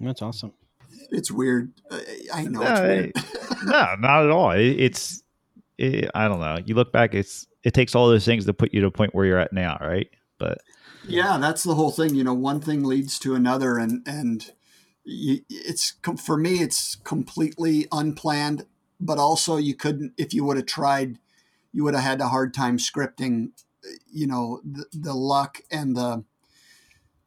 That's awesome. It's weird. I know. No, it's it- no, not at all. It, it's, it, I don't know. You look back, it's, it takes all those things to put you to a point where you're at now, right? But yeah that's the whole thing you know one thing leads to another and and you, it's for me it's completely unplanned but also you couldn't if you would have tried you would have had a hard time scripting you know the, the luck and the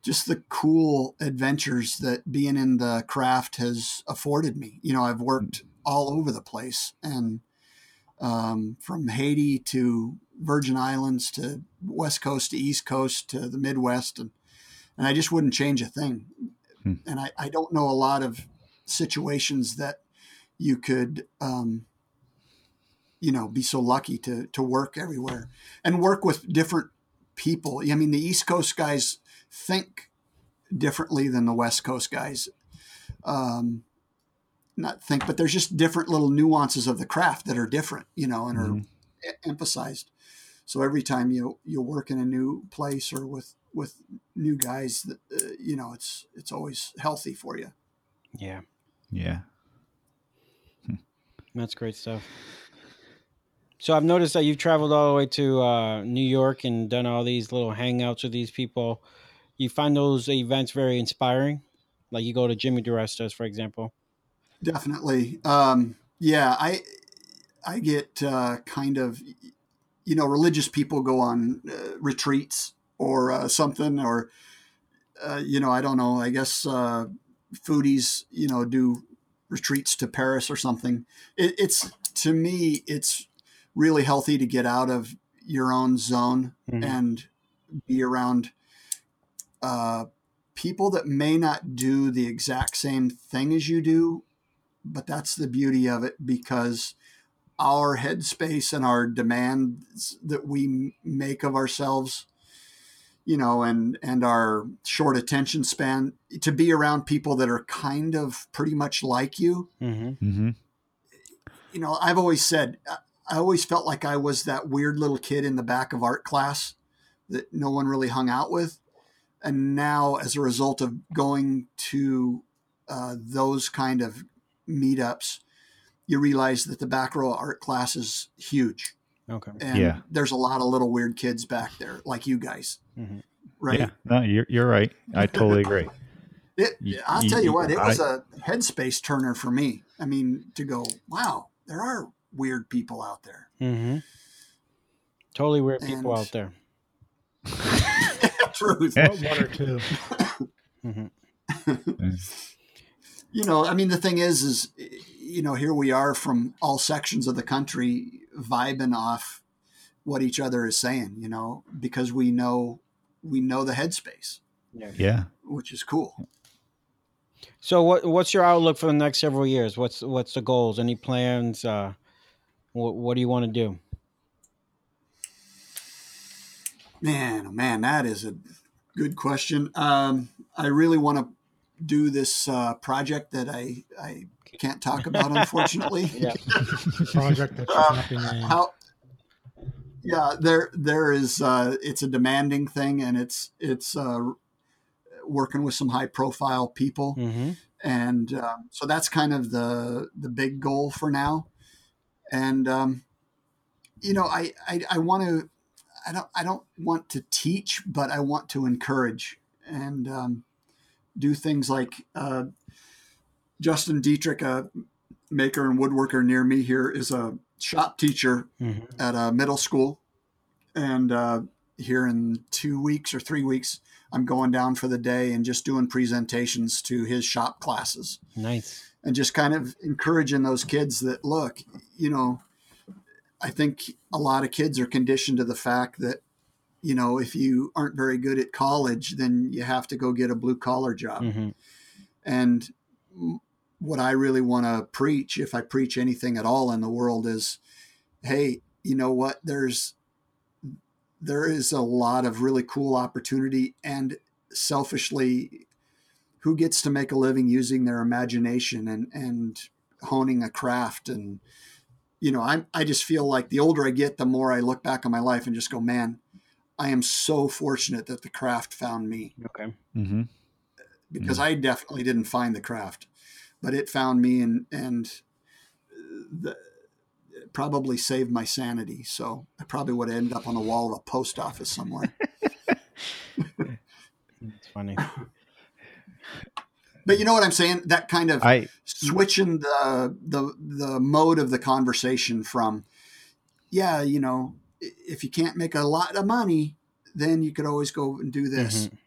just the cool adventures that being in the craft has afforded me you know i've worked all over the place and um, from haiti to Virgin Islands to West Coast to East Coast to the Midwest, and and I just wouldn't change a thing. Hmm. And I, I don't know a lot of situations that you could, um, you know, be so lucky to to work everywhere and work with different people. I mean, the East Coast guys think differently than the West Coast guys. Um, not think, but there's just different little nuances of the craft that are different, you know, and are Mhm. e- emphasized. So every time you you work in a new place or with with new guys, that uh, you know, it's it's always healthy for you. Yeah, yeah. that's great stuff. So I've noticed that you've traveled all the way to uh, New York and done all these little hangouts with these people. You find those events very inspiring. Like you go to Jimmy DiResta's, for example. Definitely. Um, yeah, I I get uh, kind of you know religious people go on uh, retreats or uh, something or uh, you know I don't know I guess uh, foodies you know do retreats to Paris or something. It, it's to me it's really healthy to get out of your own zone Mhm. and be around uh, people that may not do the exact same thing as you do, but that's the beauty of it because our headspace and our demands that we make of ourselves, you know, and and our short attention span to be around people that are kind of pretty much like you. Mm-hmm. Mm-hmm. You know, I've always said I- I always felt like I was that weird little kid in the back of art class that no one really hung out with. And now, as a result of going to uh, those kind of meetups, you realize that the back row art class is huge. Okay. And Yeah. there's a lot of little weird kids back there, like you guys. Mhm. Right. Yeah. No, you're you're right. I totally agree. It, You- I'll you- tell you you- what, it I- was a headspace turner for me. I mean, to go, wow, there are weird people out there. Mm-hmm. Totally weird people out there. Truth. One or two. Mm-hmm. you know, I mean, the thing is, is you know, here we are from all sections of the country vibing off what each other is saying. You know, because we know we know the headspace, Yeah. which is cool. So what what's your outlook for the next several years? What's what's the goals? Any plans? Uh, what what do you want to do? Man, oh man, that is a good question. Um, I really want to do this uh, project that I I can't talk about, unfortunately. Yeah. Project that should not be named. how yeah there there is uh it's a demanding thing and it's it's uh working with some high profile people Mm-hmm. and um, so that's kind of the the big goal for now and um you know i i, I want to i don't i don't want to teach but i want to encourage and um do things like uh justin dietrich a maker and woodworker near me here is a shop teacher Mm-hmm. at a middle school. And uh, here in two weeks or three weeks, I'm going down for the day and just doing presentations to his shop classes Nice. and just kind of encouraging those kids that look, you know, I think a lot of kids are conditioned to the fact that, you know, if you aren't very good at college, then you have to go get a blue collar job. Mm-hmm. And what I really want to preach, if I preach anything at all in the world, is hey, you know what? There's there is a lot of really cool opportunity, and selfishly, who gets to make a living using their imagination and and honing a craft and you know i i just feel like the older i get the more i look back on my life and just go man i am so fortunate that the craft found me Okay. Mm-hmm. because i definitely didn't find the craft but it found me and and the, probably saved my sanity so i probably would have ended up on the wall of a post office somewhere It's funny. but you know what i'm saying that kind of I switching the the the mode of the conversation from yeah you know if you can't make a lot of money then you could always go and do this Mhm.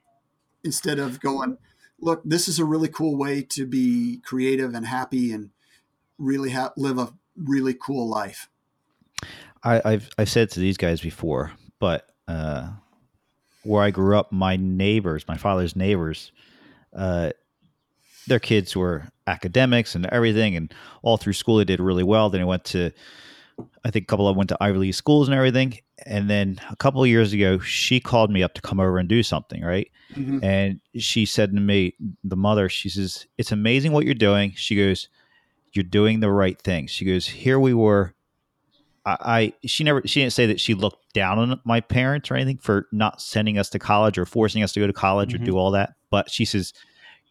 instead of going look this is a really cool way to be creative and happy and really ha- live a really cool life I, I've I've said to these guys before, but uh, where I grew up, my neighbors, my father's neighbors, uh, their kids were academics and everything, and all through school they did really well. Then they went to, I think a couple of them went to Ivy League schools and everything. And then a couple of years ago, she called me up to come over and do something, right? And she said to me, the mother, she says, It's amazing what you're doing. She goes, You're doing the right thing. She goes, Here we were. I, I she never she didn't say that she looked down on my parents or anything for not sending us to college or forcing us to go to college Mhm. or do all that. But she says,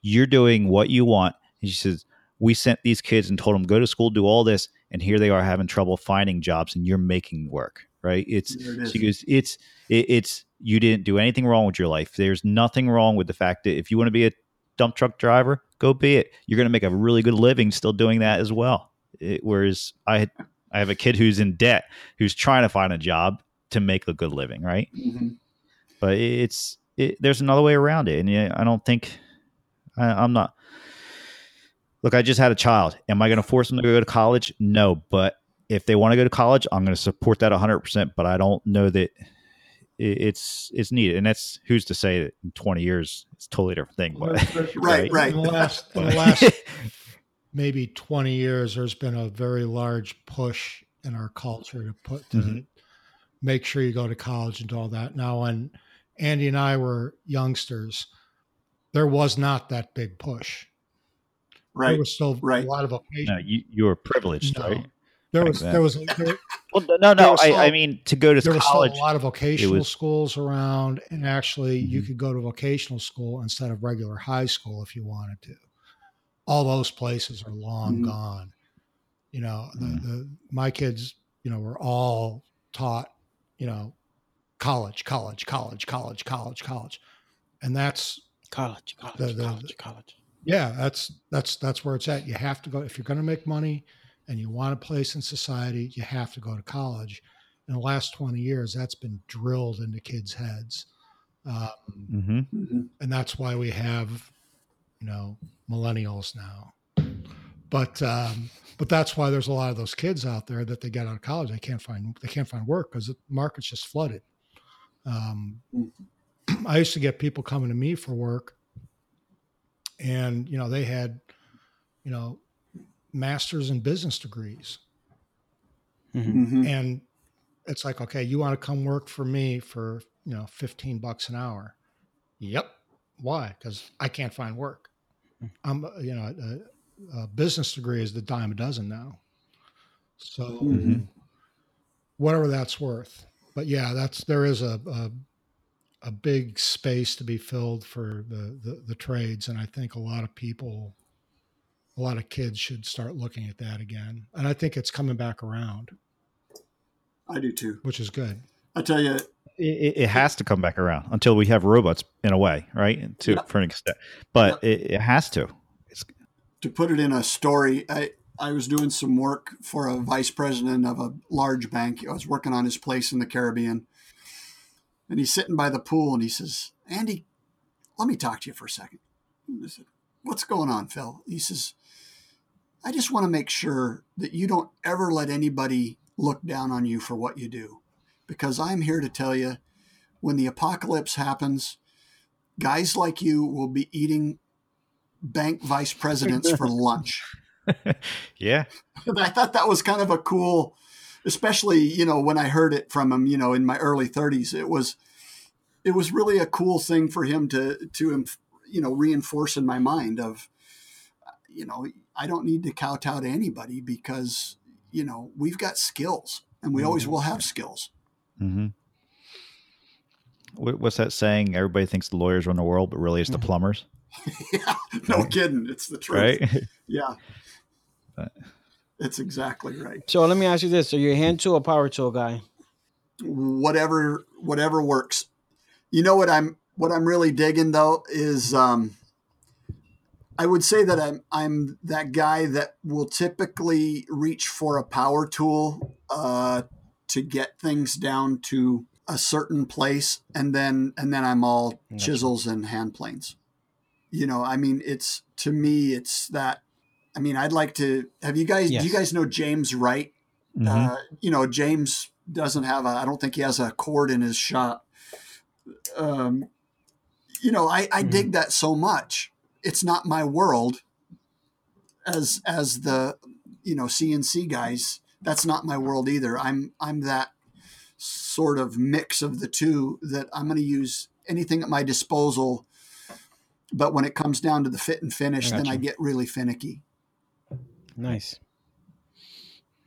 You're doing what you want. And she says, We sent these kids and told them go to school, do all this, and here they are having trouble finding jobs and you're making work. Right. It's it she goes, It's it, it's you didn't do anything wrong with your life. There's nothing wrong with the fact that if you want to be a dump truck driver, go be it. You're going to make a really good living still doing that as well. It, whereas I I have a kid who's in debt who's trying to find a job to make a good living, right? Mhm. But it's it, there's another way around it, and I don't think I, I'm not. Look, I just had a child. Am I going to force them to go to college? No, but if they want to go to college, I'm going to support that 100. percent But I don't know that it's it's needed, and that's who's to say that in 20 years it's a totally different thing. But right right In the last, in the last maybe 20 years, there's been a very large push in our culture to put to Mhm. make sure you go to college and do all that. Now, when Andy and I were youngsters, there was not that big push. There was still right. a lot of vocational. no, you you were privileged, No. right? There was there was there, Well, no, no. was I, still- I mean, to go to there was still a lot of vocational was- schools around, and actually, you Mhm. could go to vocational school instead of regular high school if you wanted to. All those places are long Mhm. gone. You know, the, Mhm. the my kids, you know, were all taught, you know, college, college, college, college, college, college, and that's College, college, The- the- college, college. Yeah, that's that's that's where it's at. You have to go if you're going to make money and you want a place in society. You have to go to college. In the last twenty years, that's been drilled into kids' heads, um, hmm Mhm. and that's why we have, you know, millennials now. But um, but that's why there's a lot of those kids out there that they get out of college. They can't find they can't find work because the market's just flooded. Um, I used to get people coming to me for work, and you know they had, you know, masters in business degrees, Mhm. Mhm. and it's like, okay, you want to come work for me for you know fifteen bucks an hour? Yep. Why? Because I can't find work. I'm you know a, a business degree is the dime a dozen now. So Mhm. whatever that's worth. But yeah, that's there is a, a a big space to be filled for the, the the trades, and I think a lot of people, a lot of kids should start looking at that again. And I think it's coming back around, I do too. which is good. I tell you, It, it has to come back around until we have robots in a way, right? To Yeah. for an extent, but it, it has to. It's, to put it in a story, I, I was doing some work for a vice president of a large bank. I was working on his place in the Caribbean. And he's sitting by the pool and he says, Andy, let me talk to you for a second. I said, What's going on, Phil? He says, I just want to make sure that you don't ever let anybody look down on you for what you do. Because I'm here to tell you when the apocalypse happens, guys like you will be eating bank vice presidents for lunch. yeah, I thought that was kind of a cool, especially you know when I heard it from him. You know, in my early 30s, it was it was really a cool thing for him to to you know reinforce in my mind of you know I don't need to kowtow to anybody because you know we've got skills and we always will have skills. Mm-hmm. What's that saying? Everybody thinks the lawyers run the world, but really it's the plumbers. yeah, no kidding. It's the truth. Right? Yeah. But- It's exactly right. So let me ask you this: Are you a hand tool or power tool guy? Whatever whatever works. You know what I'm what I'm really digging though is um I would say that I'm I'm that guy that will typically reach for a power tool uh to get things down to a certain place and then and then I'm all Gotcha. chisels and hand planes. You know, I mean it's to me it's that I mean I'd like to have you guys do you guys know James Wright? Mhm. Uh, you know, James doesn't have a, I don't think he has a cord in his shop. Um, you know, I, I Mhm. dig that so much. It's not my world as, as the, you know, CNC guys. That's not my world either. I'm, I'm that sort of mix of the two that I'm going to use anything at my disposal. But when it comes down to the fit and finish, then I get really finicky. Nice.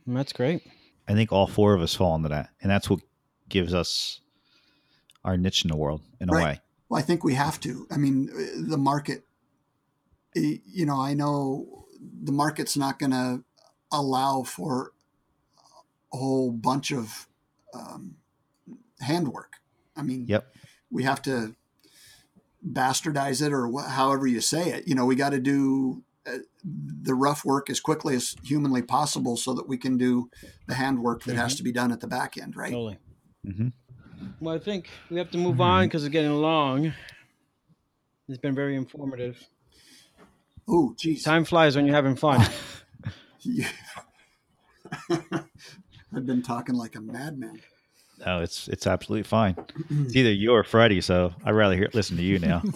That's great. I think all four of us fall into that, and that's what gives us our niche in the world, in a Right. way. Well, I think we have to. I mean, uh, the market, you know, I know the market's not going to allow for a whole bunch of um, handwork. I mean, Yep. we have to bastardize it or wh- however you say it. You know, we got to do the rough work as quickly as humanly possible so that we can do the handwork that has Mhm. to be done at the back end, right? Totally. hmm Well, I think we have to move on because it's getting long. It's been very informative. Oh, geez. Time flies when you're having fun. Yeah. I've been talking like a madman. No, it's it's absolutely fine. It's either you or Freddie, so I'd rather hear listen to you now.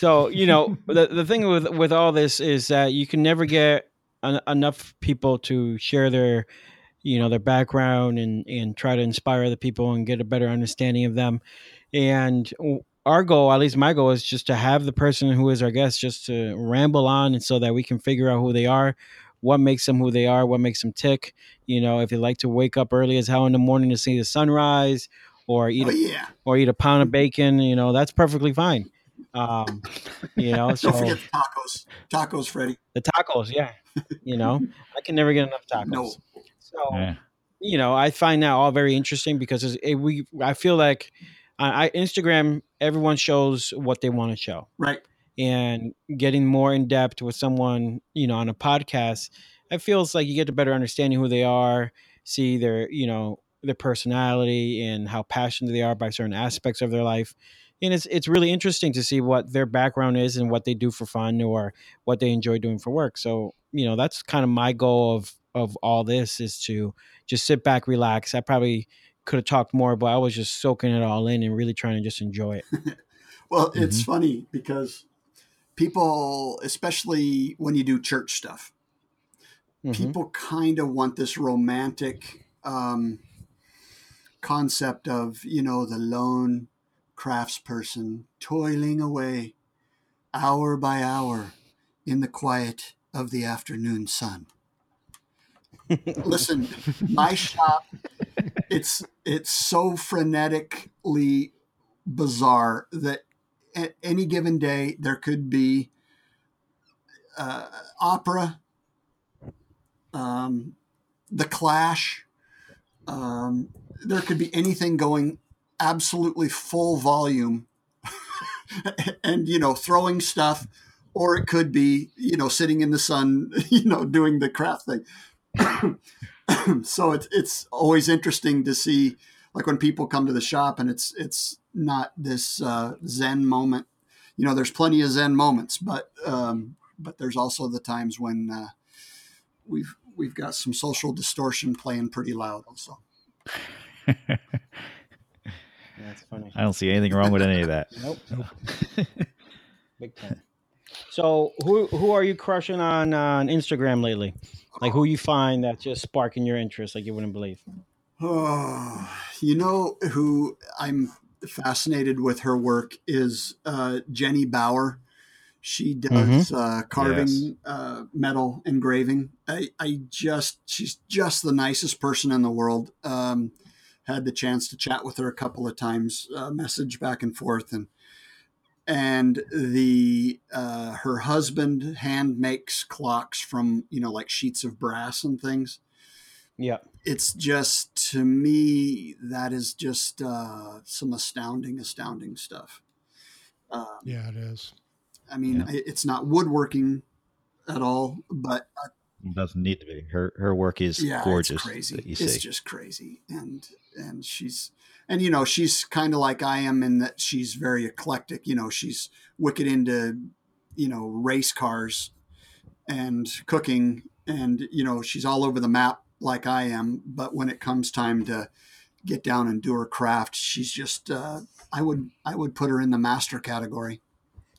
So you know the the thing with with all this is that you can never get en- enough people to share their you know their background and and try to inspire other people and get a better understanding of them. And our goal, at least my goal, is just to have the person who is our guest just to ramble on, and so that we can figure out who they are, what makes them who they are, what makes them tick. You know, if they like to wake up early as hell in the morning to see the sunrise, or eat Oh a yeah! or eat a pound of bacon, you know, that's perfectly fine. Um, you know, so Don't forget the tacos. Tacos, Freddie. the tacos, yeah. You know, I can never get enough tacos. No. So, Yeah. you know, I find that all very interesting because it, we, I feel like I, I Instagram, everyone shows what they want to show, Right. and getting more in depth with someone, you know, on a podcast, it feels like you get a better understanding who they are, see their, you know, their personality and how passionate they are by certain aspects of their life. And it's it's really interesting to see what their background is and what they do for fun or what they enjoy doing for work. So, you know, that's kind of my goal of of all this is to just sit back, relax. I probably could have talked more, but I was just soaking it all in and really trying to just enjoy it. Well, it's funny because people, especially when you do church stuff, Mhm. people kind of want this romantic um, concept of you know the lone craftsperson toiling away hour by hour in the quiet of the afternoon sun. Listen my shop it's it's so frenetically bizarre that at any given day there could be uh, opera um, the clash um, there could be anything going absolutely full volume and you know throwing stuff or it could be you know sitting in the sun you know doing the craft thing. So it's it's always interesting to see like when people come to the shop and it's it's not this uh, zen moment. You know there's plenty of zen moments but um, but there's also the times when uh, we've we've got some social distortion playing pretty loud also That's funny. I don't see anything wrong with any of that. Nope. Big time. So who who are you crushing on on Instagram lately? Like who you find that just sparking your interest like you wouldn't believe? Oh, you know who I'm fascinated with her work is uh, Jenny Bauer. She does uh, carving, Yes. uh, metal engraving. I, I just, she's just the nicest person in the world. Um, had the chance to chat with her a couple of times, uh, message back and forth, and and the uh, her husband hand makes clocks from you know like sheets of brass and things Yeah. it's just to me that is just uh, some astounding astounding stuff um, Yeah, it is. i mean Yeah. it's not woodworking at all but uh, It doesn't need to be. Her her work is yeah gorgeous. it's crazy That you it's see. just crazy and and she's and you know she's kind of like i am in that she's very eclectic you know she's wicked into you know race cars and cooking and you know she's all over the map like i am but when it comes time to get down and do her craft she's just uh, i would i would put her in the master category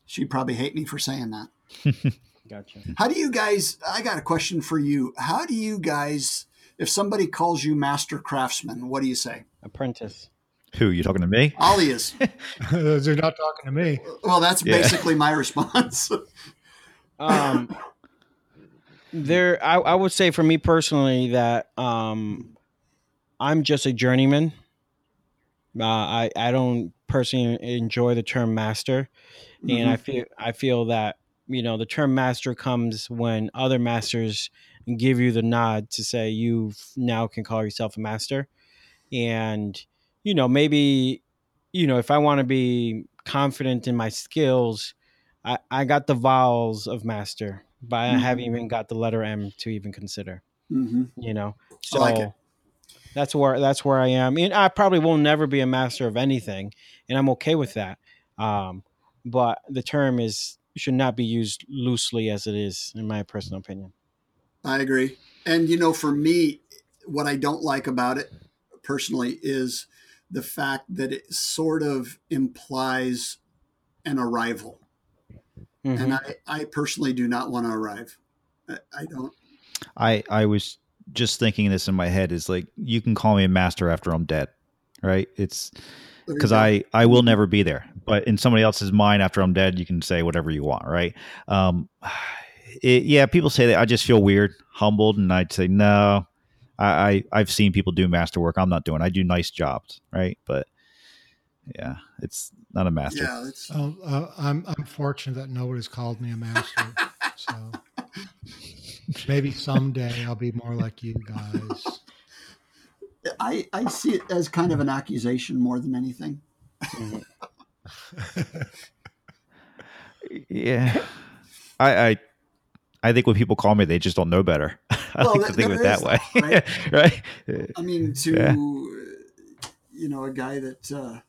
she'd probably hate me for saying that Gotcha. how do you guys? I got a question for you. How do you guys, if somebody calls you master craftsman, what do you say? Apprentice. Who you talking to me? Ollie is. They're not talking to me. Well, that's Yeah. basically my response. Um, there, I, I would say for me personally that um, I'm just a journeyman. Uh, I I don't personally enjoy the term master, and I feel I feel that you know the term master comes when other masters give you the nod to say you now can call yourself a master, and you know maybe you know if I want to be confident in my skills, I I got the vowels of master, but I Mhm. haven't even got the letter M to even consider hmm you know? So like that's where that's where i am. And i probably will never be a master of anything and i'm okay with that. Um, but the term is should not be used loosely as it is in my personal opinion I agree. And you know, for me, what I don't like about it personally is the fact that it sort of implies an arrival, Mhm. and I, I personally do not want to arrive. I, I don't. I I was just thinking this in my head is like you can call me a master after I'm dead, right? It's there you because. I I will never be there, but in somebody else's mind after I'm dead, you can say whatever you want, right? Um, it, yeah, people say that I just feel weird, humbled, and I'd say no. I, I I've seen people do master work. I'm not doing. I do nice jobs, right? But yeah, it's not a master. Yeah, that's. Oh, uh, I'm I'm fortunate that nobody's called me a master. so maybe someday I'll be more like you guys. I, I see it as kind of an accusation more than anything. Yeah, I, I I think when people call me, they just don't know better. I Well, like to think of it that way, that, right? I mean, to Yeah. you know, a guy that uh,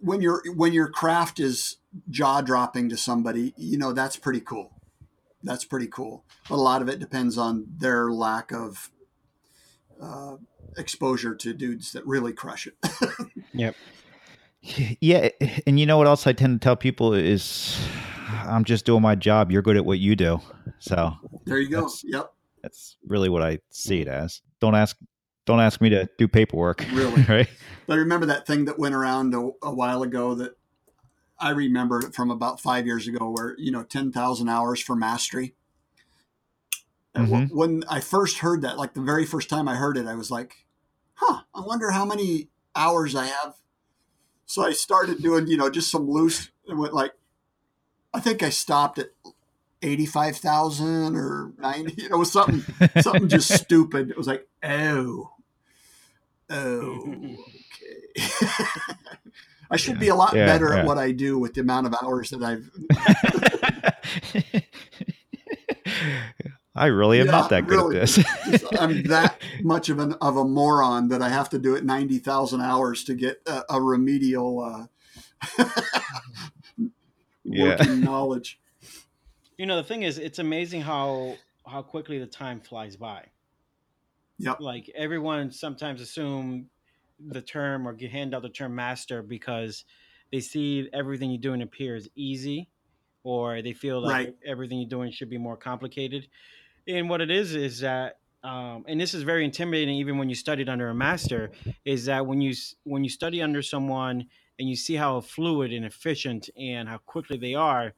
when your when your craft is jaw dropping to somebody, you know, that's pretty cool. That's pretty cool. But a lot of it depends on their lack of uh, exposure to dudes that really crush it. Yep. Yeah, and you know what else I tend to tell people is, I'm just doing my job. You're good at what you do, so there you go. That's- Yep. that's really what I see it as. Don't ask, don't ask me to do paperwork. Really? right? But I remember that thing that went around a, a while ago that I remember it from about five years ago, where you know, ten thousand hours for mastery. Mhm. When I first heard that, like the very first time I heard it, I was like, "Huh, I wonder how many hours I have." So I started doing, you know, just some loose. and went like, I think I stopped at eighty-five thousand or ninety. You know, it was something something just stupid. It was like, oh, oh, okay. I should be a lot Yeah, better yeah. at what I do with the amount of hours that I've. I really am Yeah, not that good really. at this. I'm that much of an of a moron that I have to do it ninety thousand hours to get a, a remedial uh, Yeah. working knowledge. you know the thing is it's amazing how how quickly the time flies by Yep. like everyone sometimes assume the term or hand out the term master because they see everything you're doing appears easy or they feel like Right. everything you're doing should be more complicated and what it is is that um, and this is very intimidating even when you studied under a master is that when you when you study under someone and you see how fluid and efficient and how quickly they are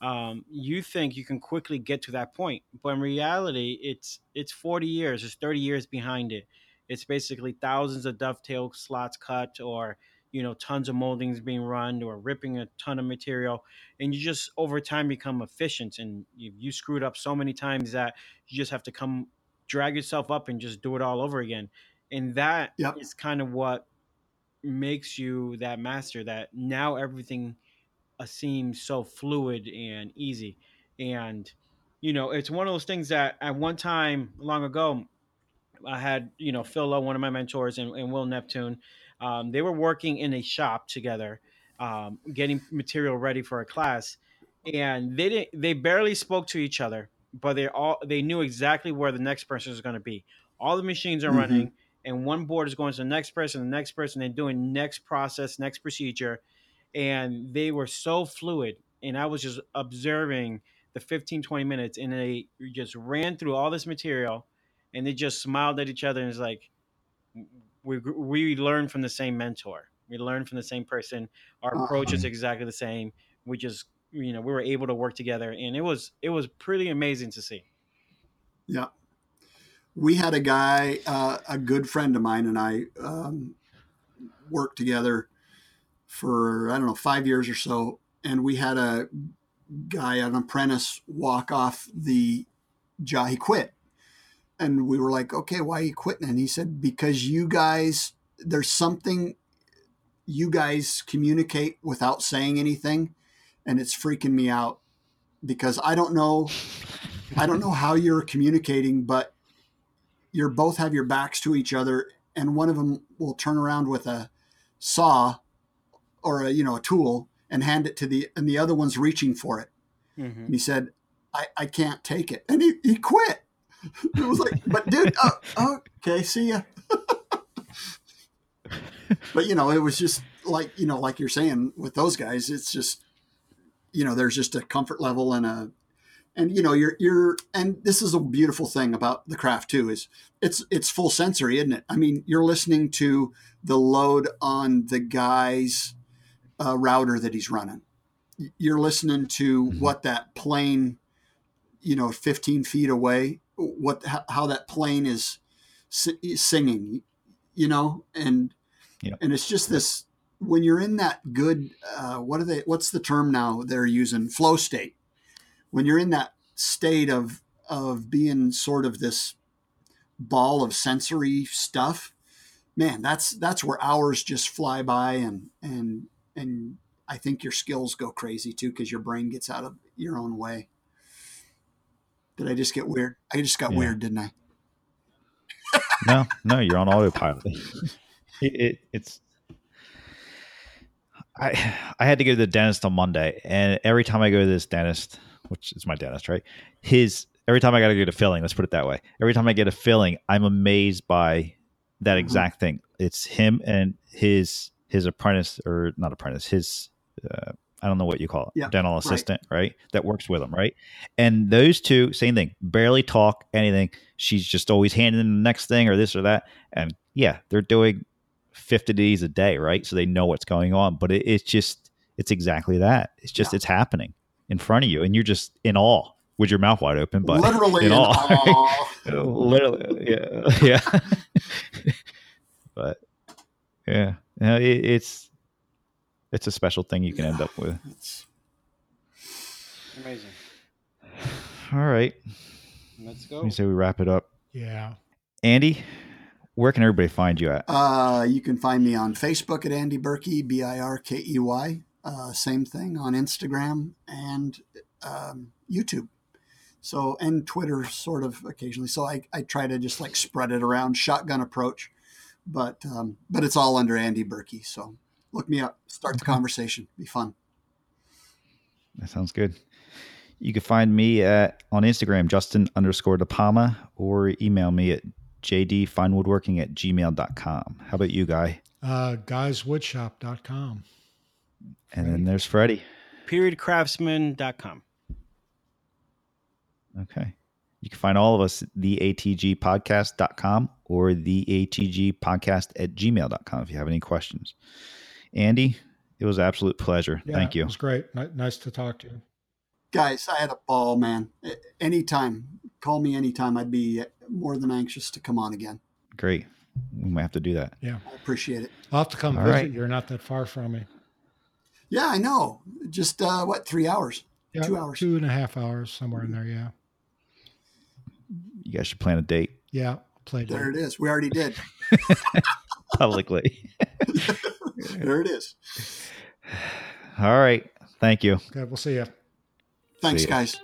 um, you think you can quickly get to that point. But in reality it's it's 40 years it's 30 years behind it. It's basically thousands of dovetail slots cut or you know tons of moldings being run or ripping a ton of material and you just over time become efficient and you, you screwed up so many times that you just have to come drag yourself up and just do it all over again and that Yep. is kind of what makes you that master that now everything uh, seems so fluid and easy and you know it's one of those things that at one time long ago i had you know phil lowe one of my mentors and, and will neptune um, they were working in a shop together um, getting material ready for a class and they didn't they barely spoke to each other but they all they knew exactly where the next person is going to be all the machines are Mhm. running and one board is going to the next person the next person and doing next process next procedure and they were so fluid and i was just observing the 15 20 minutes and they just ran through all this material and they just smiled at each other and it's like we we learned from the same mentor we learned from the same person our approach is exactly the same we just you know we were able to work together and it was it was pretty amazing to see Yeah. We had a guy, uh, a good friend of mine, and I um, worked together for, I don't know, five years or so. And we had a guy, an apprentice, walk off the job. He quit. And we were like, okay, why are you quitting? And he said, because you guys, there's something you guys communicate without saying anything. And it's freaking me out because I don't know I don't know how you're communicating, but you're both have your backs to each other, and one of them will turn around with a saw or a you know a tool and hand it to the and the other one's reaching for it. mm-hmm. And he said, "I I can't take it," and he he quit. It was like, but dude, oh, okay, see ya. but you know, it was just like you know, like you're saying with those guys, it's just you know, there's just a comfort level and a and you know you're you're and this is a beautiful thing about the craft too is it's it's full sensory isn't it i mean you're listening to the load on the guy's uh, router that he's running you're listening to Mhm. what that plane you know 15 feet away what how, that plane is singing you know? And Yeah. and it's just this when you're in that good uh, what are they what's the term now they're using? Flow state. When you're in that state of of being sort of this ball of sensory stuff man that's that's where hours just fly by and and and i think your skills go crazy too because your brain gets out of your own way did i just get weird i just got Yeah. weird didn't i no, no, you're on autopilot. it, it, it's. I I had to go to the dentist on Monday, and every time I go to this dentist, which is my dentist, right? His every time I got to get a filling. Let's put it that way. Every time I get a filling, I'm amazed by that Mhm. exact thing. It's him and his his apprentice or not apprentice, his uh, I don't know what you call it, Yeah, dental assistant, right? That works with them, right? And those two, same thing, barely talk anything. She's just always handing them the next thing or this or that. And yeah, they're doing 50 days a day, right? So they know what's going on. But it, it's just, it's exactly that. It's just, Yeah. it's happening in front of you. And you're just in awe with your mouth wide open. But literally in in awe. awe. literally, yeah. Yeah. but yeah, no, it, it's, it's a special thing you can end up with. It's- amazing All right. let's Let go me say we wrap it up. Yeah. Andy, where can everybody find you at? Uh, you can find me on Facebook at Andy Birkey, B I R K E Y. Uh, same thing on Instagram and um, YouTube. So, and Twitter sort of occasionally. So I, I try to just like spread it around, shotgun approach. But um, but it's all under Andy Birkey. So look me up, start the Okay. conversation. Be fun. That sounds good. You can find me at on Instagram, Justin underscore DePalma, or email me at jdfinewoodworking at gmail.com. How about you, Guy? Uh, guyswoodshop.com. And then there's Freddie. periodcraftsman.com Okay. You can find all of us at theatgpodcast.com or theatgpodcast at gmail.com if you have any questions. Andy, it was an absolute pleasure. Yeah, Thank you. It was great. Ni- Nice to talk to you. Guys, I had a ball, man. A- Anytime, call me anytime. I'd be more than anxious to come on again. Great. We might have to do that. Yeah. I appreciate it. I'll have to come All visit. right. You're not that far from me. Yeah, I know. Just uh, what three hours? Yeah, Two hours. Two and a half hours, somewhere in there. Yeah. You guys should plan a date Yeah. Played There it is. We already did. publicly. There it is. all right. Thank you. Okay. We'll see you. Thanks, See ya. guys.